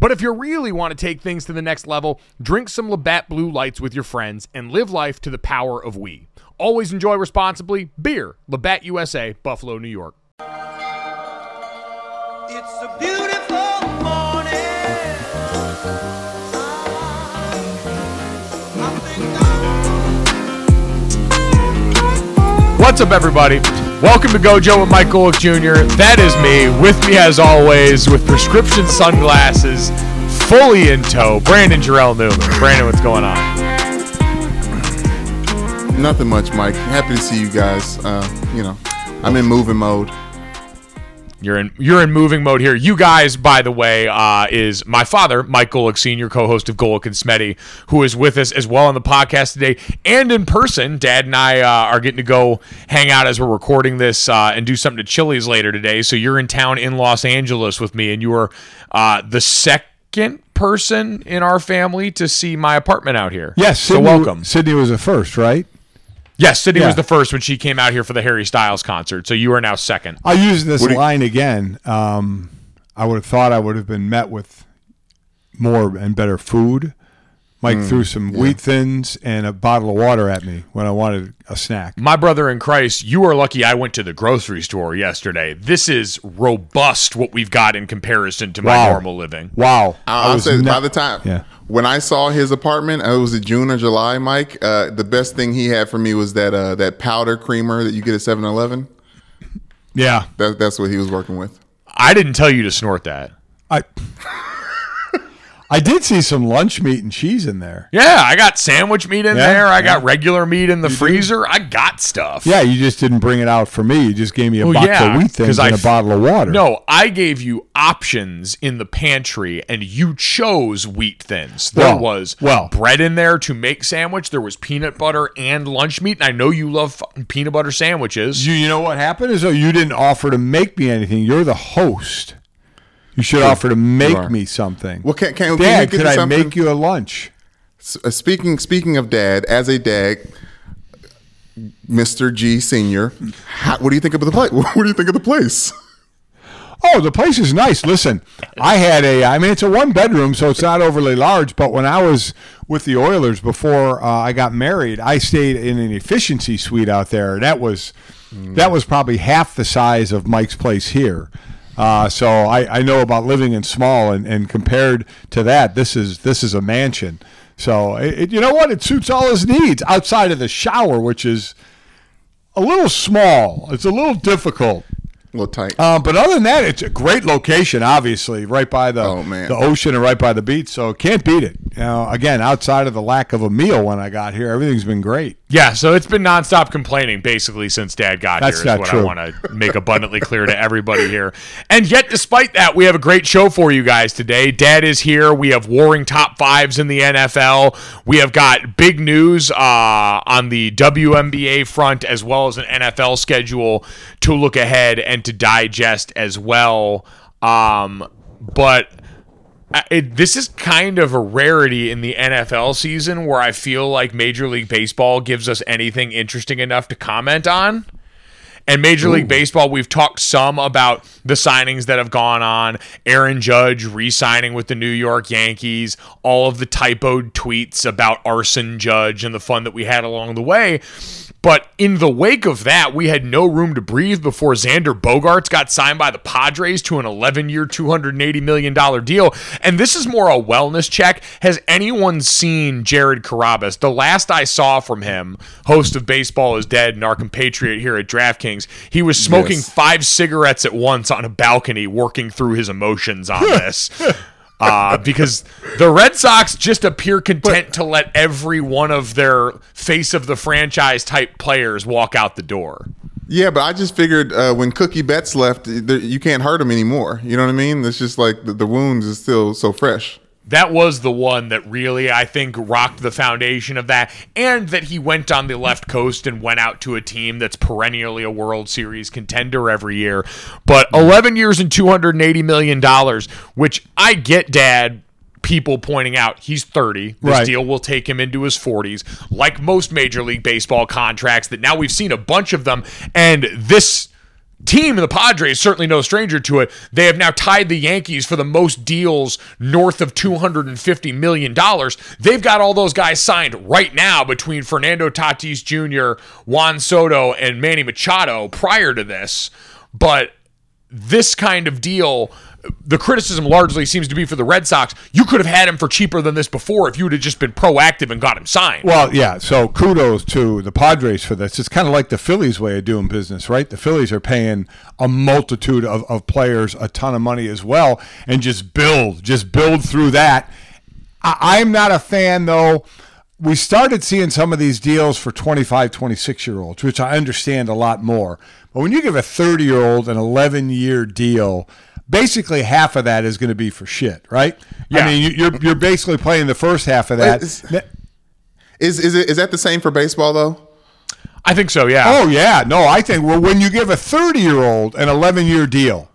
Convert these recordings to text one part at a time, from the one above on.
But if you really want to take things to the next level, drink some Labatt Blue Lights with your friends and live life to the power of we. Always enjoy responsibly. Beer, Labatt USA, Buffalo, New York. It's a beautiful morning. What's up, everybody? Welcome to Gojo with Mike Golic Jr. That is me. With me, as always, with prescription sunglasses, fully in tow, Brandon Jarrell Newman. Brandon, what's going on? Nothing much, Mike. Happy to see you guys. Uh, you know, I'm in moving mode. You're in you're in moving mode here. You guys, by the way, uh, is my father, Mike Golic Senior, co-host of Golic and Smitty, who is with us as well on the podcast today and in person. Dad and I uh, are getting to go hang out as we're recording this uh, and do something to Chili's later today. So you're in town in Los Angeles with me, and you are uh, the second person in our family to see my apartment out here. Yes, so Sydney, welcome. Sydney was the first, right? Yes, Sydney Yeah. was the first when she came out here for the Harry Styles concert. So you are now second. I'll use this What do you- line again. Um, I would have thought I would have been met with more and better food. Mike Mm, threw some wheat thins and a bottle of water at me when I wanted a snack. My brother in Christ, you are lucky I went to the grocery store yesterday. This is robust what we've got in comparison to my normal living. Wow. I'll, I I'll say ne- by the time Yeah. when I saw his apartment, uh, it was in June or July, Mike. Uh, the best thing he had for me was that uh, that powder creamer that you get at 7-Eleven. yeah. That, that's what he was working with. I didn't tell you to snort that. I I did see some lunch meat and cheese in there. Yeah, I got sandwich meat in Yeah, there. I got regular meat in the freezer. I got stuff. Yeah, you just didn't bring it out for me. You just gave me a Well, box yeah, of wheat thins 'cause I and a bottle of water. No, I gave you options in the pantry and you chose wheat thins. There Well, was well. bread in there to make sandwich. There was peanut butter and lunch meat. And I know you love peanut butter sandwiches. You, you know what happened is though you didn't offer to make me anything. You're the host. You should offer to make me something. Well, can, can, can Dad, you get could I something? make you a lunch? S- uh, speaking speaking of dad, as a dad, Mr. G Senior, how, what do you think of the place? What do you think of the place? Oh, the place is nice. Listen, I had a, I mean, it's a one bedroom, so it's not overly large. But when I was with the Oilers before uh, I got married, I stayed in an efficiency suite out there. That was, that was probably half the size of Mike's place here. Uh, so I, I know about living in small, and, and compared to that, this is this is a mansion. So it, it- you know what? It suits all his needs outside of the shower, which is a little small. It's a little difficult. A little tight. Um, but other than that, it's a great location. Obviously, right by the Oh, man. the ocean and right by the beach, so can't beat it. You know, again, outside of the lack of a meal when I got here, everything's been great. Yeah, so it's been nonstop complaining basically since Dad got That's here. Is not what true. I want to make abundantly clear to everybody here. And yet, despite that, we have a great show for you guys today. Dad is here. We have warring top fives in the NFL. We have got big news uh, on the WNBA front as well as an NFL schedule to look ahead and to digest as well. Um, but uh, it, this is kind of a rarity in the NFL season where I feel like Major League Baseball gives us anything interesting enough to comment on. And Major League Baseball, we've talked some about the signings that have gone on. Aaron Judge re signing with the New York Yankees, all of the typoed tweets about Arson Judge and the fun that we had along the way. But in the wake of that, we had no room to breathe before Xander Bogaerts got signed by the Padres to an 11 year, $280 million deal. And this is more a wellness check. Has anyone seen Jared Carabis? The last I saw from him, host of Baseball is Dead and our compatriot here at DraftKings, he was smoking Yes. five cigarettes at once on a balcony, working through his emotions on this. Uh, because the Red Sox just appear content to let every one of their face of the franchise type players walk out the door. Yeah, but I just figured uh, when Mookie Betts left, you can't hurt him anymore. You know what I mean? It's just like the, the wounds is still so fresh. That was the one that really, I think, rocked the foundation of that. And that he went on the left coast and went out to a team that's perennially a World Series contender every year. But mm-hmm. 11 years and $280 million, which I get, Dad. People pointing out he's 30. This Right. deal will take him into his 40s, like most Major League Baseball contracts. That now we've seen a bunch of them, and this team, the Padres, certainly no stranger to it. They have now tied the Yankees for the most deals north of $250 million. They've got all those guys signed right now between Fernando Tatis Jr., Juan Soto, and Manny Machado prior to this. But this kind of deal, the criticism largely seems to be for the Red Sox. You could have had him for cheaper than this before if you would have just been proactive and got him signed. Well, yeah. So kudos to the Padres for this. It's kind of like the Phillies' way of doing business, right? The Phillies are paying a multitude of, of players a ton of money as well, and just build, just build through that. I, I'm not a fan, though. We started seeing some of these deals for 25, 26 year olds, which I understand a lot more. But when you give a 30 year old an 11 year deal, basically half of that is going to be for shit, right? Yeah. I mean, you- you're, you're basically playing the first half of that. Is is it is that the same for baseball though? I think so, yeah. Oh yeah, no, I think well when you give a 30-year-old an 11-year deal,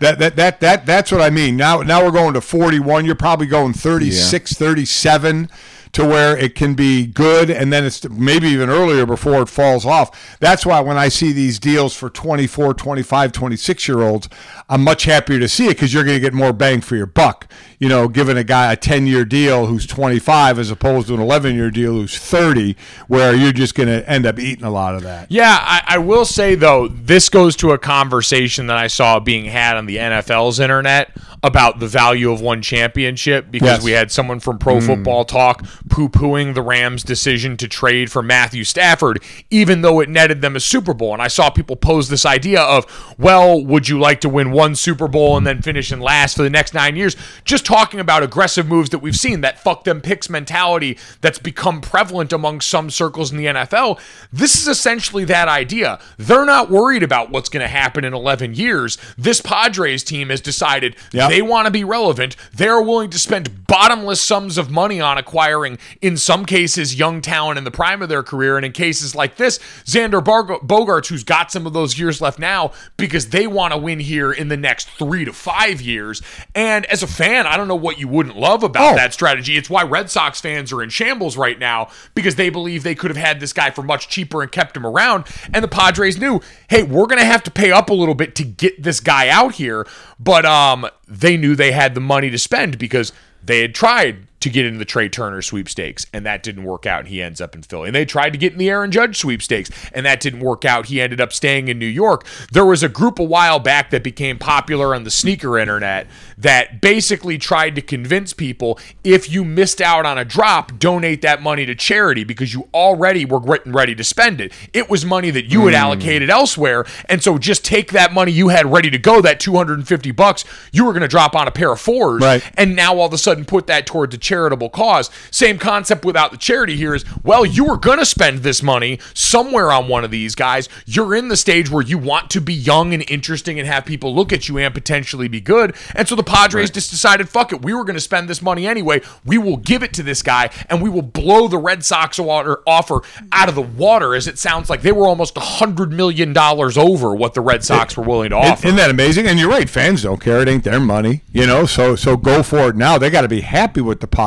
that that that that that's what I mean. Now now we're going to 41, you're probably going 36, 37 to where it can be good and then it's maybe even earlier before it falls off. That's why when I see these deals for 24, 25, 26 year olds, I'm much happier to see it cuz you're going to get more bang for your buck. You know, giving a guy a 10-year deal who's 25 as opposed to an 11-year deal who's 30 where you're just going to end up eating a lot of that. Yeah, I, I will say though, this goes to a conversation that I saw being had on the NFL's internet about the value of one championship because Yes. we had someone from Pro mm. Football Talk poo pooing the Rams' decision to trade for Matthew Stafford, even though it netted them a Super Bowl. And I saw people pose this idea of, well, would you like to win one Super Bowl and then finish in last for the next nine years? Just talking about aggressive moves that we've seen, that fuck them picks mentality that's become prevalent among some circles in the NFL. This is essentially that idea. They're not worried about what's going to happen in 11 years. This Padres team has decided Yep. they want to be relevant. They're willing to spend bottomless sums of money on acquiring, in some cases, young talent in the prime of their career. And in cases like this, Xander Bar- Bogaerts, who's got some of those years left now, because they want to win here in the next three to five years. And as a fan, I don't know what you wouldn't love about Oh. that strategy. It's why Red Sox fans are in shambles right now because they believe they could have had this guy for much cheaper and kept him around. And the Padres knew, hey, we're going to have to pay up a little bit to get this guy out here. But um, they knew they had the money to spend because they had tried to get into the Trea Turner sweepstakes, and that didn't work out. He ends up in Philly. And they tried to get in the Aaron Judge sweepstakes, and that didn't work out. He ended up staying in New York. There was a group a while back that became popular on the sneaker internet that basically tried to convince people if you missed out on a drop, donate that money to charity because you already were getting ready to spend it. It was money that you had hmm. allocated elsewhere, and so just take that money you had ready to go, that 250 bucks you were going to drop on a pair of fours, Right. and now all of a sudden put that towards a charitable cause. Same concept without the charity here is, well, you were going to spend this money somewhere on one of these guys. You're in the stage where you want to be young and interesting and have people look at you and potentially be good. And so the Padres just decided, fuck it, we were going to spend this money anyway. We will give it to this guy and we will blow the Red Sox water offer out of the water as it sounds like they were almost a $100 million over what the Red Sox were willing to offer. Isn't that amazing? And you're right, fans don't care. It ain't their money, you know. So so go for it now. They got to be happy with the Padres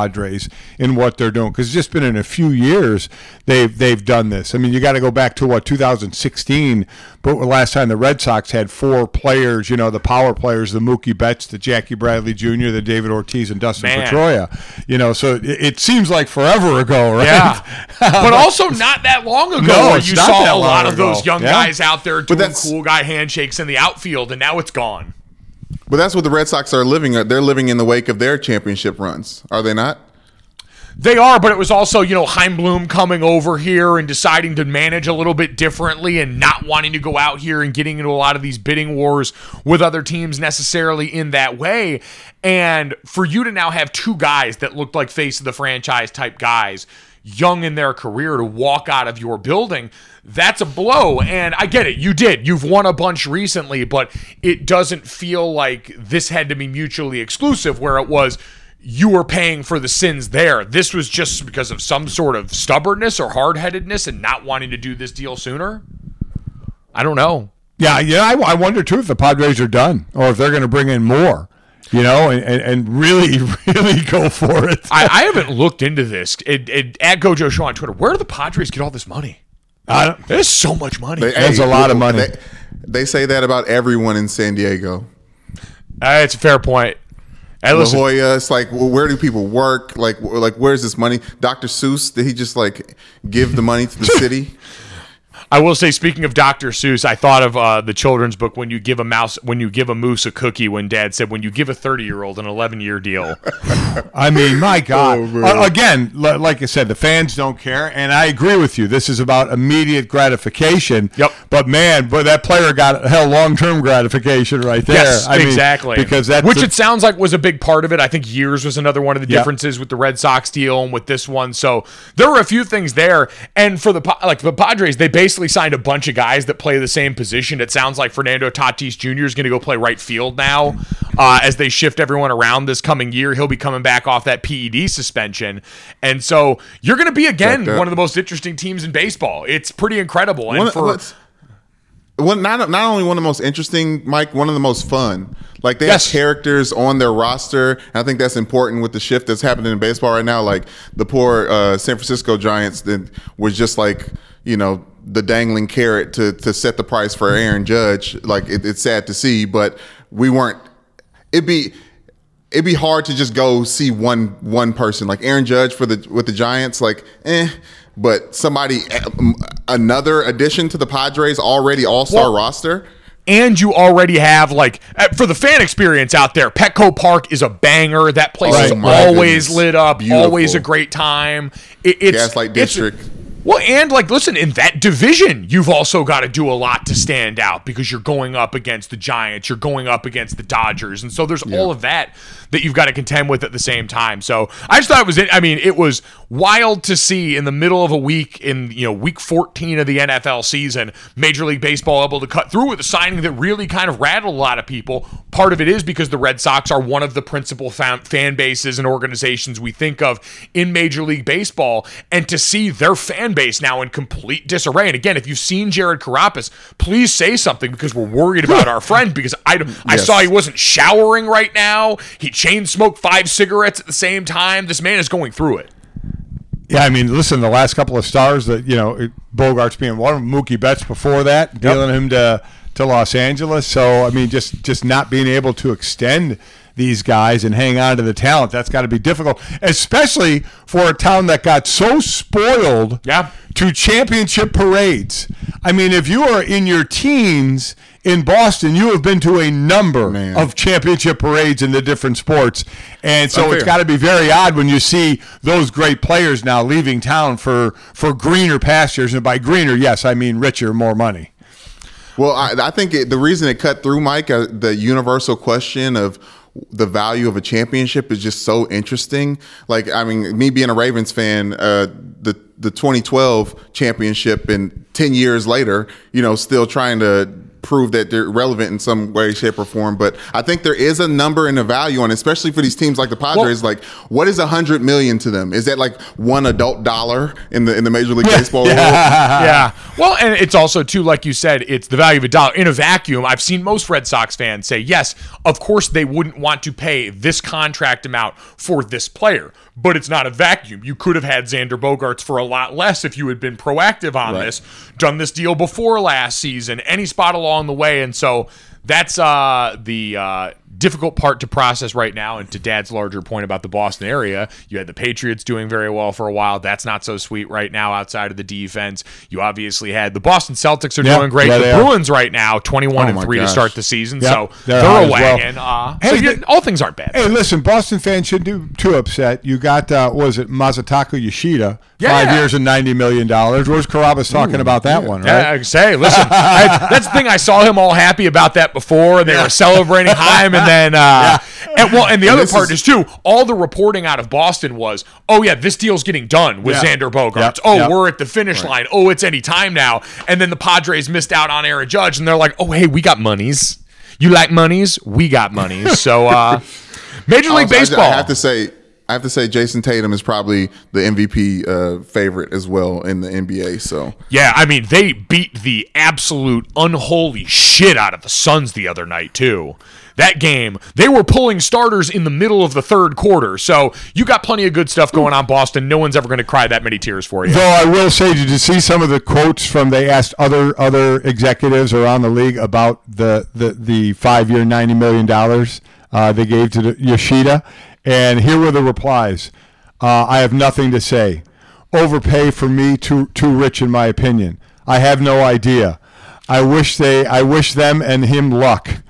in what they're doing because it's just been in a few years they've they've done this. I mean, you got to go back to what 2016, but last time the Red Sox had four players, you know, the power players, the Mookie Betts, the Jackie Bradley Jr., the David Ortiz, and Dustin Man. You know, so it, it seems like forever ago, right? Yeah, but also not that long ago No, where you saw a lot long of those young Yeah. guys out there doing cool guy handshakes in the outfield, and now it's gone. But that's what the Red Sox are living. They're living in the wake of their championship runs, are they not? They are, but it was also, you know, Chaim Bloom coming over here and deciding to manage a little bit differently and not wanting to go out here and getting into a lot of these bidding wars with other teams necessarily in that way. And for you to now have two guys that looked like face of the franchise type guys, young in their career, to walk out of your building, that's a blow. And I get it. You did. You've won a bunch recently, but it doesn't feel like this had to be mutually exclusive where it was you were paying for the sins there. This was just because of some sort of stubbornness or hard headedness and not wanting to do this deal sooner. I don't know. Yeah, yeah. I, I wonder too if the Padres are done or if they're going to bring in more, you know, and, and, really, really go for it. I, I haven't looked into this. It, it, at Gojo Show on Twitter, where do the Padres get all this money? I don't, There's so much money. They- That's a lot of money. They, they say that about everyone in San Diego. Uh, it's a fair point. Hey, La listen, Jolla, it's like, well, where do people work? Like, like, where's this money? Dr. Seuss, did he just like give the money to the city? I will say, speaking of Dr. Seuss, I thought of uh, the children's book when you give a mouse, when you give a moose a cookie. When Dad said, when you give a thirty-year-old an eleven-year deal. I mean, my God. Oh. Uh, again, li- like I said, the fans don't care, and I agree with you. This is about immediate gratification. Yep. But man, but that player got hell long term gratification right there. Yes, I mean, exactly. because that's which the- it sounds like was a big part of it. I think years was another one of the Yep. differences with the Red Sox deal and with this one. So there were a few things there. And for the like the Padres, they basically signed a bunch of guys that play the same position. It sounds like Fernando Tatis Jr. is going to go play right field now uh, as they shift everyone around this coming year. He'll be coming back off that PED suspension, and so you're going to be again one of the most interesting teams in baseball. It's pretty incredible. And One, for one, not not only one of the most interesting, Mike, one of the most fun. Like they Yes. have characters on their roster. I think that's important with the shift that's happening in baseball right now. Like the poor uh, San Francisco Giants that was just like you know the dangling carrot to to set the price for Aaron Judge. Like it, it's sad to see, but we weren't. It'd be it'd be hard to just go see one one person like Aaron Judge for the with the Giants. Like eh. But somebody, another addition to the Padres already All Star Well, roster. and you already have like uh, for the fan experience out there petco park is a banger that place is Oh always goodness. lit up Beautiful. always a great time it, it's Gaslight it's- District. Well and like listen in that division you've also got to do a lot to stand out because you're going up against the giants you're going up against the dodgers and so there's all of that that you've got to contend with at the same time. So i just thought it was i mean it was wild to see in the middle of a week in you know week 14 of the NFL season Major League Baseball able to cut through with a signing that really kind of rattled a lot of people. Part of it is because the Red Sox are one of the principal fan, fan bases and organizations we think of in Major League Baseball and to see their fan base now in complete disarray. And again if you've seen Jared Carabis please say something because we're worried about our friend because I I Yes. saw he wasn't showering right now. He chain smoked five cigarettes at the same time. This man is going through it. Yeah, I mean, listen, the last couple of stars that you know, Bogaerts being one of them, Mookie Betts before that, dealing him to to Los Angeles. So I mean, just just not being able to extend these guys and hang on to the talent, that's got to be difficult, especially for a town that got so spoiled Yeah. to championship parades. I mean, if you are in your teens in Boston, you have been to a number Man. of championship parades in the different sports. And so Unfair. it's got to be very odd when you see those great players now leaving town for, for greener pastures. And by greener, yes, I mean richer, more money. Well, I, I think it, the reason it cut through, Mike, uh, the universal question of the value of a championship is just so interesting. Like, I mean, me being a Ravens fan, uh, the the 2012 championship, and 10 years later, you know, still trying to prove that they're relevant in some way, shape, or form. But I think there is a number and a value on, it, especially for these teams like the Padres. like, what is a hundred million to them? Is that like one adult dollar in the in the Major League Baseball world? yeah. Well, and it's also too, like you said, it's the value of a dollar in a vacuum. I've seen most Red Sox fans say, yes, of course they wouldn't want to pay this contract amount for this player, but it's not a vacuum. You could have had Xander Bogaerts for a lot less if you had been proactive on Right. this, done this deal before last season, any spot along the way, and so that's uh, the uh, difficult part to process right now. And to Dad's larger point about the Boston area, you had the Patriots doing very well for a while. That's not so sweet right now outside of the defense. You obviously had the Boston Celtics are Yeah, doing great. yeah, the they are. Bruins right now, twenty-one Oh and my three to start the season. Yeah, so they're they're, a as well. Uh, Hey, so you- the- all things aren't bad. Hey, listen, Boston fans shouldn't be too upset. You got, uh, was it Masataka Yoshida, Yeah. five years and ninety million dollars. Where's Carabis talking about that one, Yeah. I say, listen, I, that's the thing. I saw him all happy about that before, and they were celebrating Chaim, and then, uh, and well, and the other part is- is, too. All the reporting out of Boston was, oh yeah, this deal's getting done with Yeah. Xander Bogaerts. Yep, Oh, yep. we're at the finish line. Oh, it's any time now. And then the Padres missed out on Aaron Judge, and they're like, oh hey, we got monies. You like monies? We got monies. So, uh, Major League Baseball. I, have to say, I have to say, Jayson Tatum is probably the MVP uh, favorite as well in the NBA. So Yeah, I mean, they beat the absolute unholy shit out of the Suns the other night, too. That game, they were pulling starters in the middle of the third quarter. So you got plenty of good stuff going on, Boston. No one's ever going to cry that many tears for you. Though I will say, did you see some of the quotes from they asked other other executives around the league about the the, the five year ninety million dollars uh, they gave to the Yoshida, and here were the replies. Uh, I have nothing to say. Overpay for me too too rich in my opinion. I have no idea. I wish they I wish them and him luck.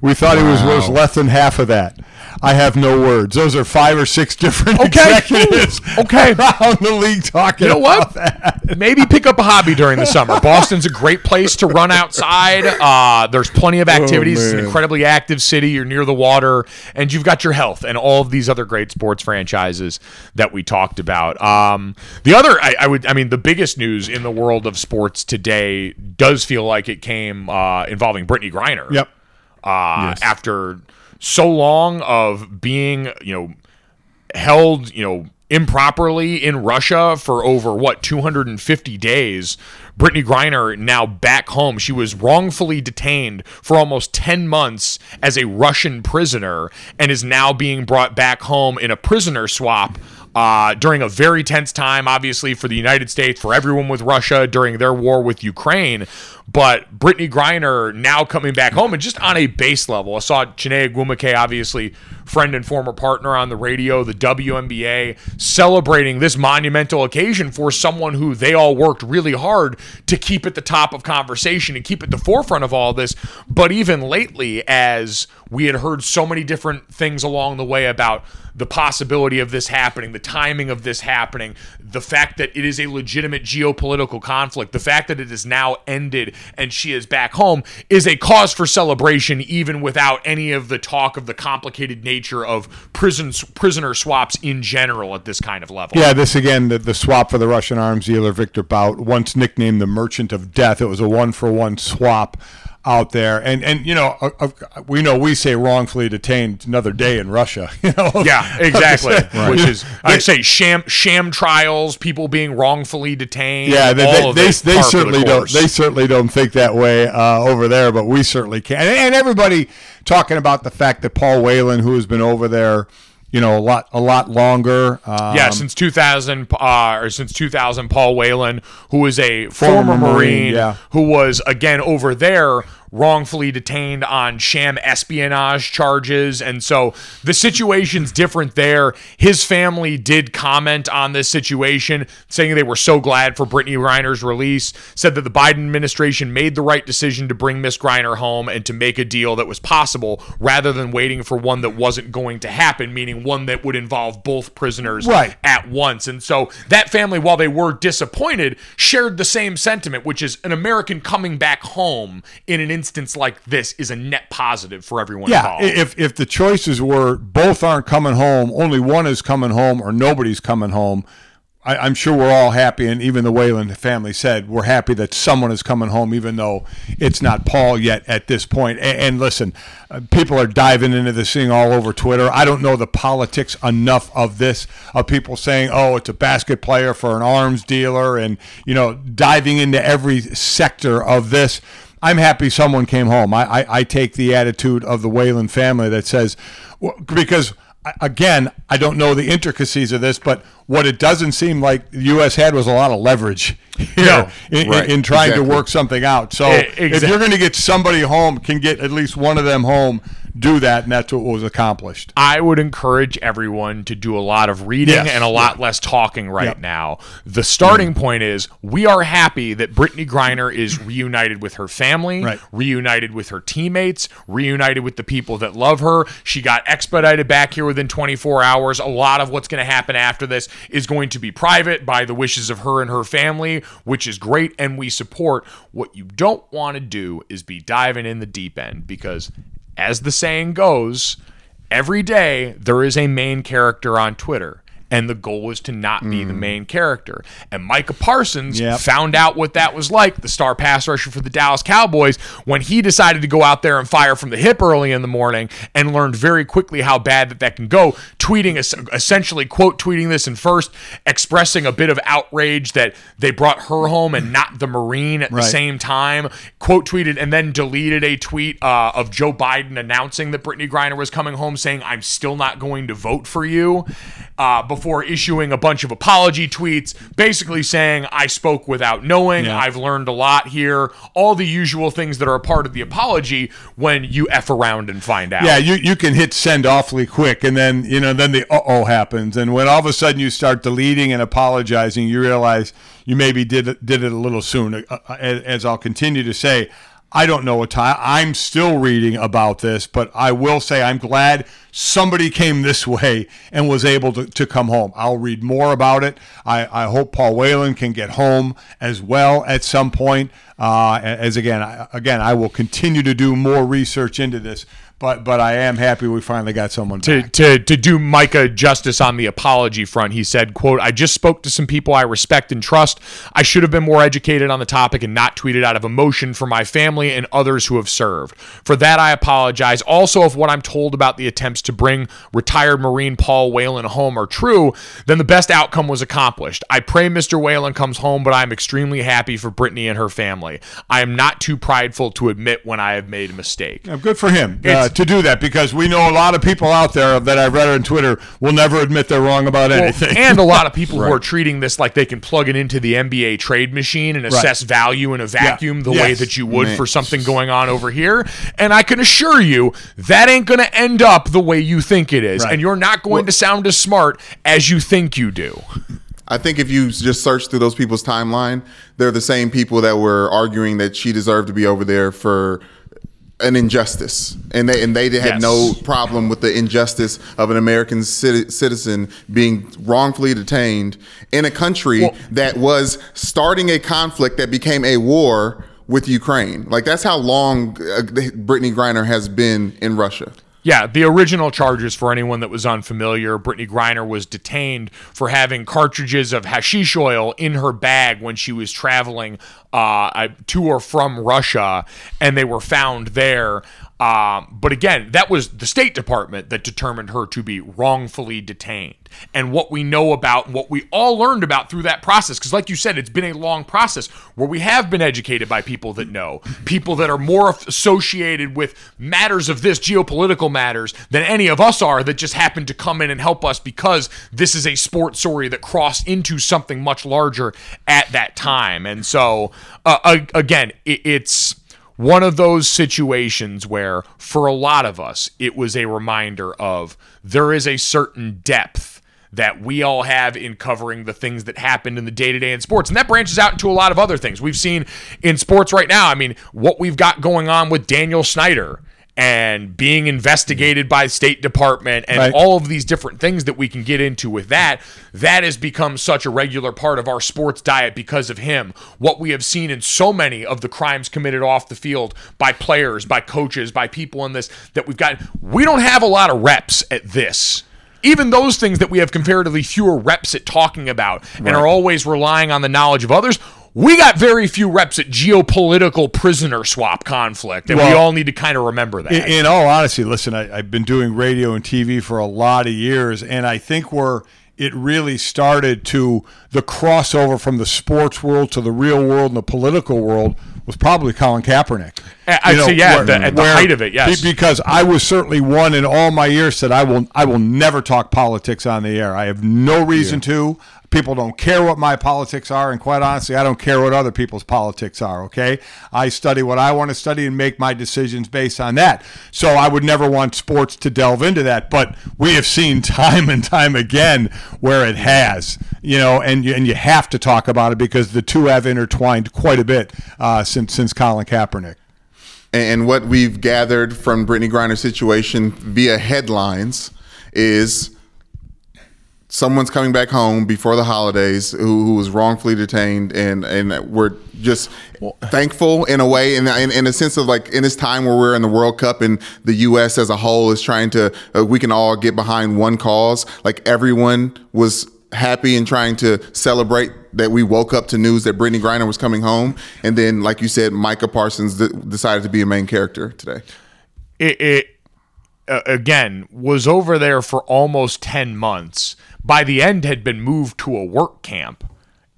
We thought he was worth less than half of that. I have no words. Those are five or six different Okay. executives Okay. around the league talking You know about what? that. Maybe pick up a hobby during the summer. Boston's a great place to run outside. Uh, there's plenty of activities. it's an incredibly active city. You're near the water, and you've got your health and all of these other great sports franchises that we talked about. Um, the other, I, I would, I mean, the biggest news in the world of sports today does feel like it came uh, involving Brittney Griner Yep. uh, after so long of being, you know, held, you know, improperly in Russia for over what 250 days. Brittney Griner now back home. She was wrongfully detained for almost 10 months as a Russian prisoner and is now being brought back home in a prisoner swap uh, during a very tense time, obviously, for the United States, for everyone with Russia during their war with Ukraine. But Brittney Griner now coming back home and just on a base level. I saw Chiney Ogwumike, obviously, friend and former partner on the radio, the WNBA, celebrating this monumental occasion for someone who they all worked really hard to keep at the top of conversation and keep at the forefront of all this. But even lately, as we had heard so many different things along the way about the possibility of this happening, the timing of this happening, the fact that it is a legitimate geopolitical conflict, the fact that it is now ended and she is back home is a cause for celebration, even without any of the talk of the complicated nature of prison prisoner swaps in general at this kind of level. Yeah, this again, the, the swap for the Russian arms dealer Victor Bout, once nicknamed the Merchant of Death. It was a one for one swap out there, and and you know, uh, we know we say wrongfully detained another day in Russia. You know, Yeah, exactly. Right. Which is, They- I say, sham sham trials, people being wrongfully detained. Yeah, they, they, they, they for the certainly don't. They certainly don't think that way uh, over there, but we certainly can. And, and everybody talking about the fact that Paul Whelan, who has been over there, you know, a lot a lot longer. Um, Yeah, since 2000, uh, or since 2000, Paul Whelan, who was a former, Former Marine, Marine, yeah. who was again over there wrongfully detained on sham espionage charges, and so the situation's different there. His family did comment on this situation, saying they were so glad for Brittney Griner's release. Said that the Biden administration made the right decision to bring Miss Griner home and to make a deal that was possible, rather than waiting for one that wasn't going to happen, meaning one that would involve both prisoners Right. at once. And so that family, while they were disappointed, shared the same sentiment, which is an American coming back home in an instance like this is a net positive for everyone Yeah, involved. if if the choices were both aren't coming home, only one is coming home, or nobody's coming home, I, I'm sure we're all happy, and even the Whelan family said we're happy that someone is coming home, even though it's not Paul yet at this point. And, and listen, uh, people are diving into this thing all over Twitter. I don't know the politics enough of this, of people saying, "Oh, it's a basket player for an arms dealer," and you know, diving into every sector of this. I'm happy someone came home. I, I, I take the attitude of the Whelan family that says, because again, I don't know the intricacies of this, but what it doesn't seem like the U.S. had was a lot of leverage here No. in, Right, in trying exactly. to work something out. So E- if you're going to get somebody home, can get at least one of them home, do that, and that's what was accomplished. I would encourage everyone to do a lot of reading Yes, and a lot less talking right Yep. now. The starting mm. point is we are happy that Brittney Griner is reunited with her family, Right. reunited with her teammates, reunited with the people that love her. She got expedited back here within 24 hours. A lot of what's going to happen after this is going to be private by the wishes of her and her family, which is great and we support. What you don't want to do is be diving in the deep end because as the saying goes, every day there is a main character on Twitter. And the goal is to not be the main character. And Micah Parsons Yep. found out what that was like, the star pass rusher for the Dallas Cowboys, when he decided to go out there and fire from the hip early in the morning and learned very quickly how bad that that can go. Tweeting, essentially quote tweeting this and first expressing a bit of outrage that they brought her home and not the Marine at the same time. Quote tweeted and then deleted a tweet uh, of Joe Biden announcing that Brittney Griner was coming home, saying, "I'm still not going to vote for you." Uh, before issuing a bunch of apology tweets, basically saying, "I spoke without knowing. Yeah. I've learned a lot here." All the usual things that are a part of the apology when you f around and find out. Yeah, you, you can hit send awfully quick, and then you know then the uh oh happens, and when all of a sudden you start deleting and apologizing, you realize you maybe did it, did it a little soon. Uh, uh, as I'll continue to say, I don't know what time. I'm still reading about this, but I will say I'm glad somebody came this way and was able to, to come home. I'll read more about it. I, I hope Paul Whelan can get home as well at some point. Uh, as again, I, again, I will continue to do more research into this, but but I am happy we finally got someone to, back. to to do Micah justice on the apology front, he said, quote, I just spoke to some people I respect and trust. I should have been more educated on the topic and not tweeted out of emotion for my family and others who have served. For that I apologize. Also, if what I'm told about the attempts to bring retired Marine Paul Whelan home are true, then the best outcome was accomplished. I pray Mr. Whelan comes home, but I'm extremely happy for Brittney and her family. I am not too prideful to admit when I have made a mistake. Good for him uh, to do that because we know a lot of people out there that I've read on Twitter will never admit they're wrong about Well, anything. and a lot of people who are treating this like they can plug it into the NBA trade machine and assess value in a vacuum the way that you would Man. for something going on over here. And I can assure you that ain't going to end up the way you think it is. Right. And you're not going to sound as smart as you think you do. I think if you just search through those people's timeline, they're the same people that were arguing that she deserved to be over there for an injustice, and they and they had Yes. no problem with the injustice of an American citi- citizen being wrongfully detained in a country Well- that was starting a conflict that became a war with Ukraine. Like that's how long uh, Brittney Griner has been in Russia. Yeah, the original charges for anyone that was unfamiliar, Brittney Griner was detained for having cartridges of hashish oil in her bag when she was traveling uh, to or from Russia, and they were found there. Um, but again, that was the State Department that determined her to be wrongfully detained. And what we know about, what we all learned about through that process, because like you said, it's been a long process where we have been educated by people that know, people that are more associated with matters of this, geopolitical matters, than any of us are that just happened to come in and help us because this is a sports story that crossed into something much larger at that time. And so, uh, again, it, it's one of those situations where for a lot of us it was a reminder of there is a certain depth that we all have in covering the things that happened in the day-to-day in sports. And that branches out into a lot of other things. We've seen in sports right now i mean what we've got going on with daniel snyder and being investigated by State Department and Right. all of these different things that we can get into with that, that has become such a regular part of our sports diet because of him. What we have seen in so many of the crimes committed off the field by players, by coaches, by people in this that we've got, we don't have a lot of reps at this. even those things that we have comparatively fewer reps at talking about and are always relying on the knowledge of others. We got very few reps at geopolitical prisoner swap conflict, and we all need to kind of remember that. In, in all honesty, listen, I, I've been doing radio and TV for a lot of years, and I think where it really started to the crossover from the sports world to the real world and the political world was probably Colin Kaepernick. I- I'd yeah, at the- at the height of it, yes. Because I was certainly one in all my years said I will I will never talk politics on the air. I have no reason to. People don't care what my politics are, and quite honestly, I don't care what other people's politics are. Okay, I study what I want to study and make my decisions based on that. So I would never want sports to delve into that. But we have seen time and time again where it has, you know, and you, and you have to talk about it because the two have intertwined quite a bit uh, since since Colin Kaepernick. And what we've gathered from Brittney Griner's situation via headlines is someone's coming back home before the holidays who, who was wrongfully detained, and and we're just thankful in a way, in, in in a sense of like in this time where we're in the World Cup and the U.S. as a whole is trying to, uh, we can all get behind one cause. Like everyone was happy and trying to celebrate that we woke up to news that Brittney Griner was coming home, and then, like you said, Micah Parsons d- decided to be a main character today. it, it uh, again was over there for almost 10 months. By the end had been moved to a work camp.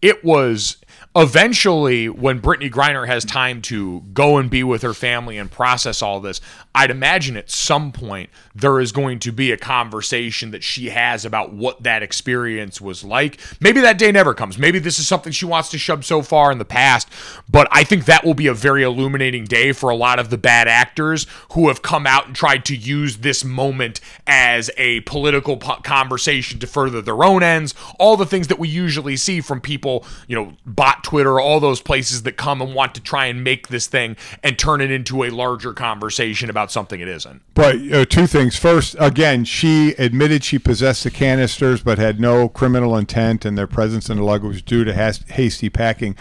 It was eventually when Brittney Griner has time to go and be with her family and process all this I'd imagine at some point there is going to be a conversation that she has about what that experience was like. Maybe that day never comes. Maybe this is something she wants to shove so far in the past. But I think that will be a very illuminating day for a lot of the bad actors who have come out and tried to use this moment as a political po- conversation to further their own ends. All the things that we usually see from people, you know, bot Twitter, all those places that come and want to try and make this thing and turn it into a larger conversation about something it isn't. But uh, two things. First, again, she admitted she possessed the canisters, but had no criminal intent, and their presence in the lug was due to has- hasty packing.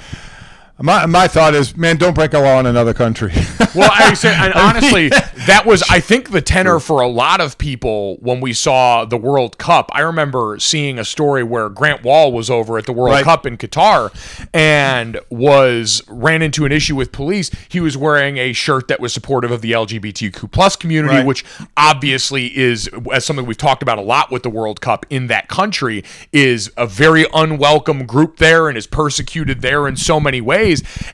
My, my thought is, man, don't break a law in another country. Well, I say, and honestly, that was, I think, the tenor for a lot of people when we saw the World Cup. I remember seeing a story where Grant Wahl was over at the World Right. Cup in Qatar and was ran into an issue with police. He was wearing a shirt that was supportive of the LGBTQ plus community, Right. which obviously is, as something we've talked about a lot with the World Cup in that country, is a very unwelcome group there and is persecuted there in so many ways.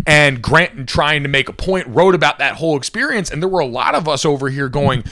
And Grant, trying to make a point, wrote about that whole experience. And there were a lot of us over here going,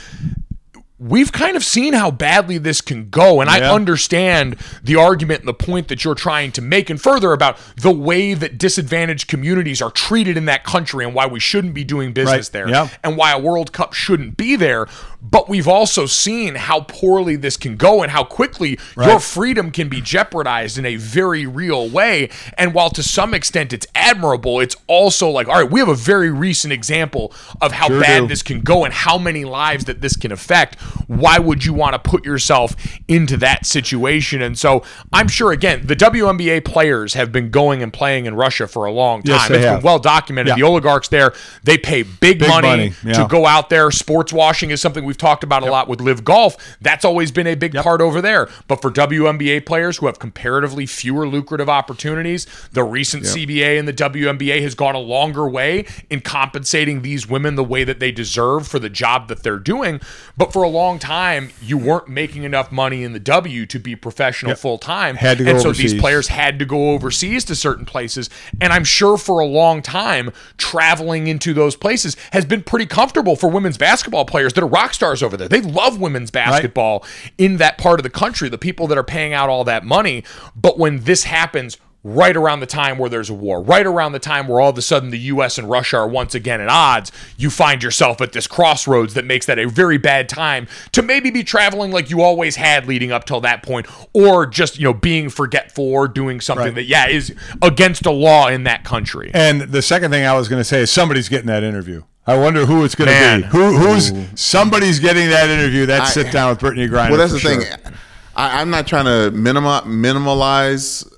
we've kind of seen how badly this can go. And I understand the argument and the point that you're trying to make, and further about the way that disadvantaged communities are treated in that country and why we shouldn't be doing business Right. there Yeah. and why a World Cup shouldn't be there. But we've also seen how poorly this can go and how quickly your freedom can be jeopardized in a very real way. And while to some extent it's admirable, it's also like, all right, we have a very recent example of how Sure bad do. this can go and how many lives that this can affect. Why would you want to put yourself into that situation? And so I'm sure, again, the WNBA players have been going and playing in Russia for a long time. Yes, they It's been have. well documented. Yeah. The oligarchs there, they pay big, Big money, money, to go out there. Sports washing is something we've talked about a lot with LIV Golf. That's always been a big part over there. But for WNBA players who have comparatively fewer lucrative opportunities, the recent CBA and the WNBA has gone a longer way in compensating these women the way that they deserve for the job that they're doing. But for a long time, you weren't making enough money in the W to be professional full time. And so these players had to go overseas to certain places. And I'm sure for a long time, traveling into those places has been pretty comfortable for women's basketball players that are rock stars over there. They love women's basketball in that part of the country, the people that are paying out all that money. But when this happens, Right around the time where there's a war, right around the time where all of a sudden the US and Russia are once again at odds, you find yourself at this crossroads that makes that a very bad time to maybe be traveling like you always had leading up till that point, or just, you know, being forgetful or doing something Right. that, yeah, is against a law in that country. And the second thing I was going to say is somebody's getting that interview. I wonder who it's going to be. Who, who's somebody's getting that interview? That sit down with Brittney Griner. Well, that's for the thing. sure. I, I'm not trying to minimi- minimalize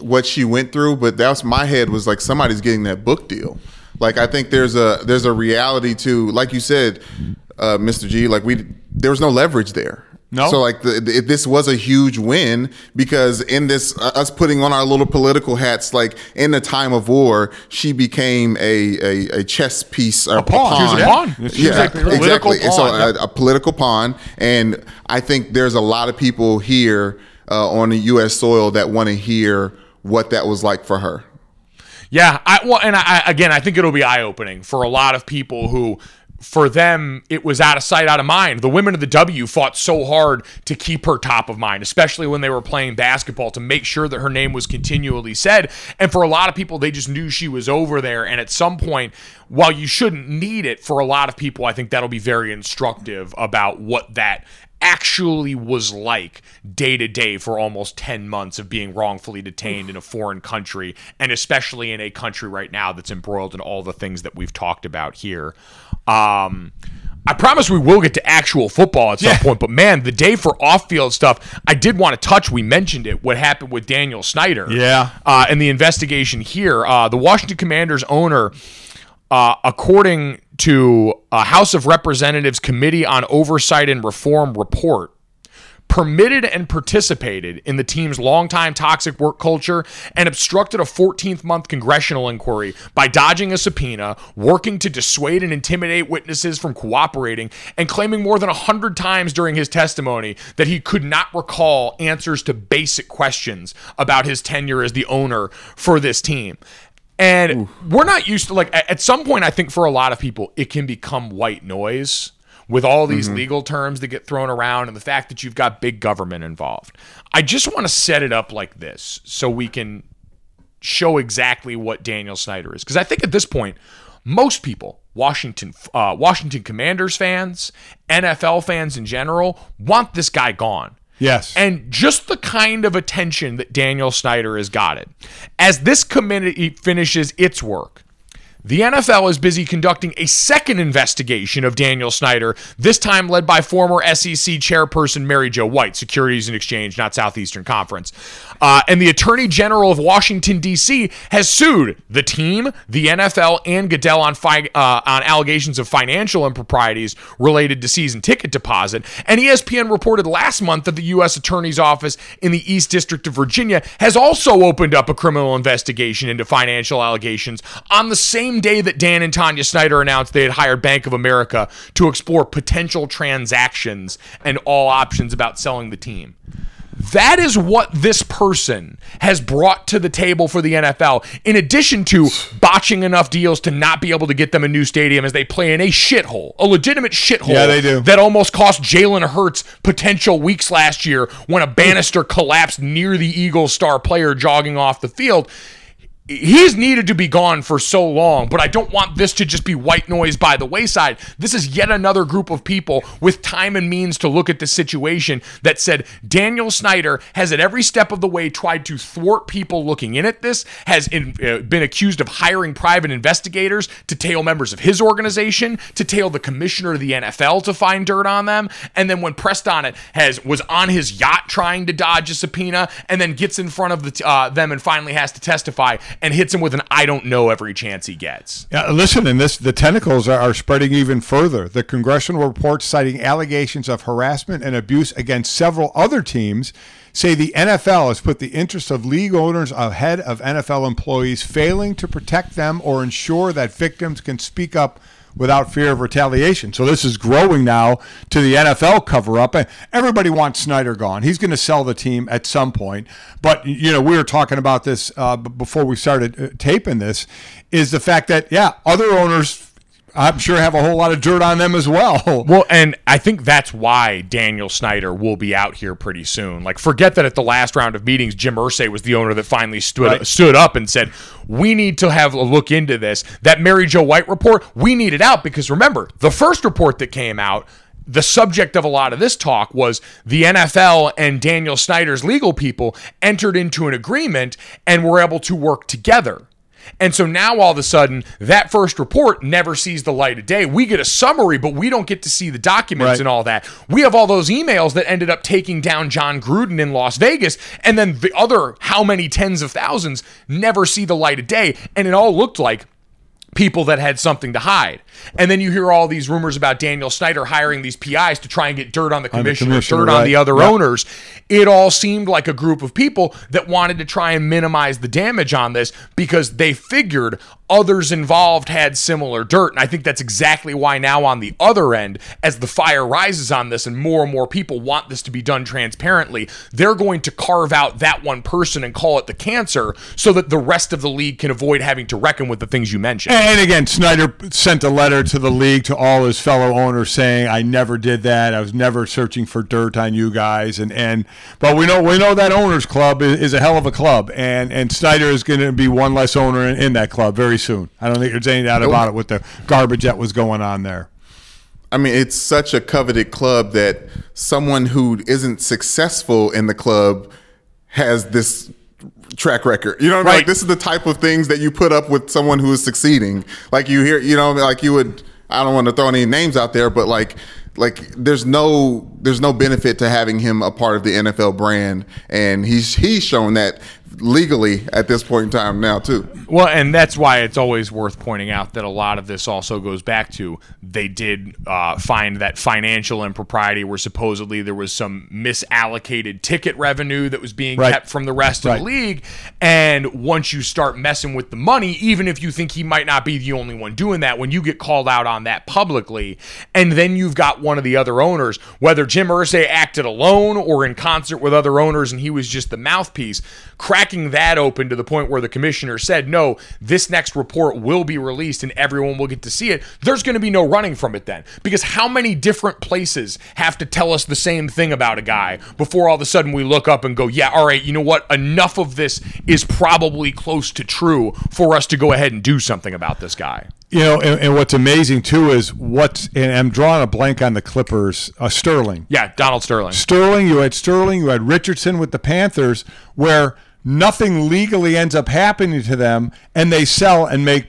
what she went through, but that's my head was like somebody's getting that book deal. Like I think there's a there's a reality to like you said, uh, Mr. G. Like we there was no leverage there. No. So like the, the, this was a huge win because in this uh, us putting on our little political hats, like in the time of war, she became a a, a chess piece or a pawn. She was a pawn. Was Yeah, a exactly. And So pawn, a, a political pawn, and I think there's a lot of people here uh, on the U.S. soil that want to hear what that was like for her. Yeah, I well, and I again, I think it'll be eye opening for a lot of people who, for them, it was out of sight, out of mind. The women of the W fought so hard to keep her top of mind, especially when they were playing basketball, to make sure that her name was continually said. And for a lot of people, they just knew she was over there. And at some point, while you shouldn't need it, for a lot of people, I think that'll be very instructive about what that actually was like day to day for almost 10 months of being wrongfully detained in a foreign country and especially in a country right now that's embroiled in all the things that we've talked about here um I promise we will get to actual football at some Yeah. point, but man, the day for off-field stuff, I did want to touch. We mentioned it. What happened with Daniel Snyder? Yeah. uh, and the investigation here. Uh, the Washington Commanders owner, uh, according to a House of Representatives Committee on Oversight and Reform report, permitted and participated in the team's longtime toxic work culture and obstructed a 14th month congressional inquiry by dodging a subpoena, working to dissuade and intimidate witnesses from cooperating, and claiming more than 100 times during his testimony that he could not recall answers to basic questions about his tenure as the owner for this team. And we're not used to like at some point I think for a lot of people it can become white noise with all these legal terms that get thrown around and the fact that you've got big government involved. I just want to set it up like this so we can show exactly what Daniel Snyder is because I think at this point most people Washington uh, Washington Commanders fans, NFL fans in general want this guy gone. Yes. And just the kind of attention that Daniel Snyder has gotten. As this committee finishes its work, the NFL is busy conducting a second investigation of Daniel Snyder, this time led by former SEC chairperson Mary Jo White, Securities and Exchange, not Southeastern Conference. Uh, and the Attorney General of Washington, D.C., has sued the team, the NFL, and Goodell on, fi- uh, on allegations of financial improprieties related to season ticket deposit. And ESPN reported last month that the U.S. Attorney's Office in the East District of Virginia has also opened up a criminal investigation into financial allegations on the same day that Dan and Tanya Snyder announced they had hired Bank of America to explore potential transactions and all options about selling the team. That is what this person has brought to the table for the NFL, in addition to botching enough deals to not be able to get them a new stadium as they play in a shithole, a legitimate shithole. Yeah, they do. That almost cost Jalen Hurts potential weeks last year when a banister collapsed near the Eagles star player jogging off the field. He's needed to be gone for so long, but I don't want this to just be white noise by the wayside. This is yet another group of people with time and means to look at the situation that said Daniel Snyder has at every step of the way tried to thwart people looking in at this, has in, uh, been accused of hiring private investigators to tail members of his organization, to tail the commissioner of the NFL to find dirt on them, and then when pressed on it, has was on his yacht trying to dodge a subpoena, and then gets in front of the, uh, them and finally has to testify and hits him with an I don't know every chance he gets. Yeah, listen, and this the tentacles are, are spreading even further. The congressional reports citing allegations of harassment and abuse against several other teams say the NFL has put the interests of league owners ahead of NFL employees, failing to protect them or ensure that victims can speak up without fear of retaliation. So this is growing now to the NFL cover up. Everybody wants Snyder gone. He's going to sell the team at some point. But you know, we were talking about this uh, before we started uh, taping this. Is the fact that yeah, other owners. I'm sure have a whole lot of dirt on them as well. Well, and I think that's why Daniel Snyder will be out here pretty soon. Like, forget that at the last round of meetings, Jim Irsay was the owner that finally stood Right. stood up and said, "We need to have a look into this." That Mary Jo White report, we need it out because remember, the first report that came out. The subject of a lot of this talk was the NFL and Daniel Snyder's legal people entered into an agreement and were able to work together. And so now all of a sudden, that first report never sees the light of day. We get a summary, but we don't get to see the documents Right. and all that. We have all those emails that ended up taking down Jon Gruden in Las Vegas, and then the other how many tens of thousands never see the light of day. And it all looked like people that had something to hide. And then you hear all these rumors about Daniel Snyder hiring these PIs to try and get dirt on the On the commissioner, commissioner, dirt on the other owners. It all seemed like a group of people that wanted to try and minimize the damage on this because they figured others involved had similar dirt. And I think that's exactly why now on the other end, as the fire rises on this and more and more people want this to be done transparently, they're going to carve out that one person and call it the cancer so that the rest of the league can avoid having to reckon with the things you mentioned. And again, Snyder sent a letter to the league to all his fellow owners saying, "I never did that. I was never searching for dirt on you guys." And and but we know we know that owners club is, is a hell of a club, and and Snyder is going to be one less owner in, in that club very soon. I don't think there's any doubt about it with the garbage that was going on there. I mean, it's such a coveted club that someone who isn't successful in the club has this track record. You know what I mean? Right. Like this is the type of things that you put up with someone who is succeeding. Like you hear, you know, like you would. I don't want to throw any names out there, but like, like there's no there's no benefit to having him a part of the NFL brand, and he's he's shown that legally at this point in time now too. Well, and that's why it's always worth pointing out that a lot of this also goes back to they did uh, find that financial impropriety where supposedly there was some misallocated ticket revenue that was being Right. kept from the rest of the league. And once you start messing with the money, even if you think he might not be the only one doing that, when you get called out on that publicly, and then you've got one of the other owners, whether Jim Irsay acted alone or in concert with other owners and he was just the mouthpiece, cracking that open to the point where the commissioner said, no, this next report will be released and everyone will get to see it, there's going to be no running from it then. Because how many different places have to tell us the same thing about a guy before all of a sudden we look up and go, yeah, all right, you know what? Enough of this is probably close to true for us to go ahead and do something about this guy. You know, and, and what's amazing too is what's and I'm drawing a blank on the Clippers. Uh, Sterling. Yeah, Donald Sterling. Sterling, you had Sterling, you had Richardson with the Panthers, where nothing legally ends up happening to them, and they sell and make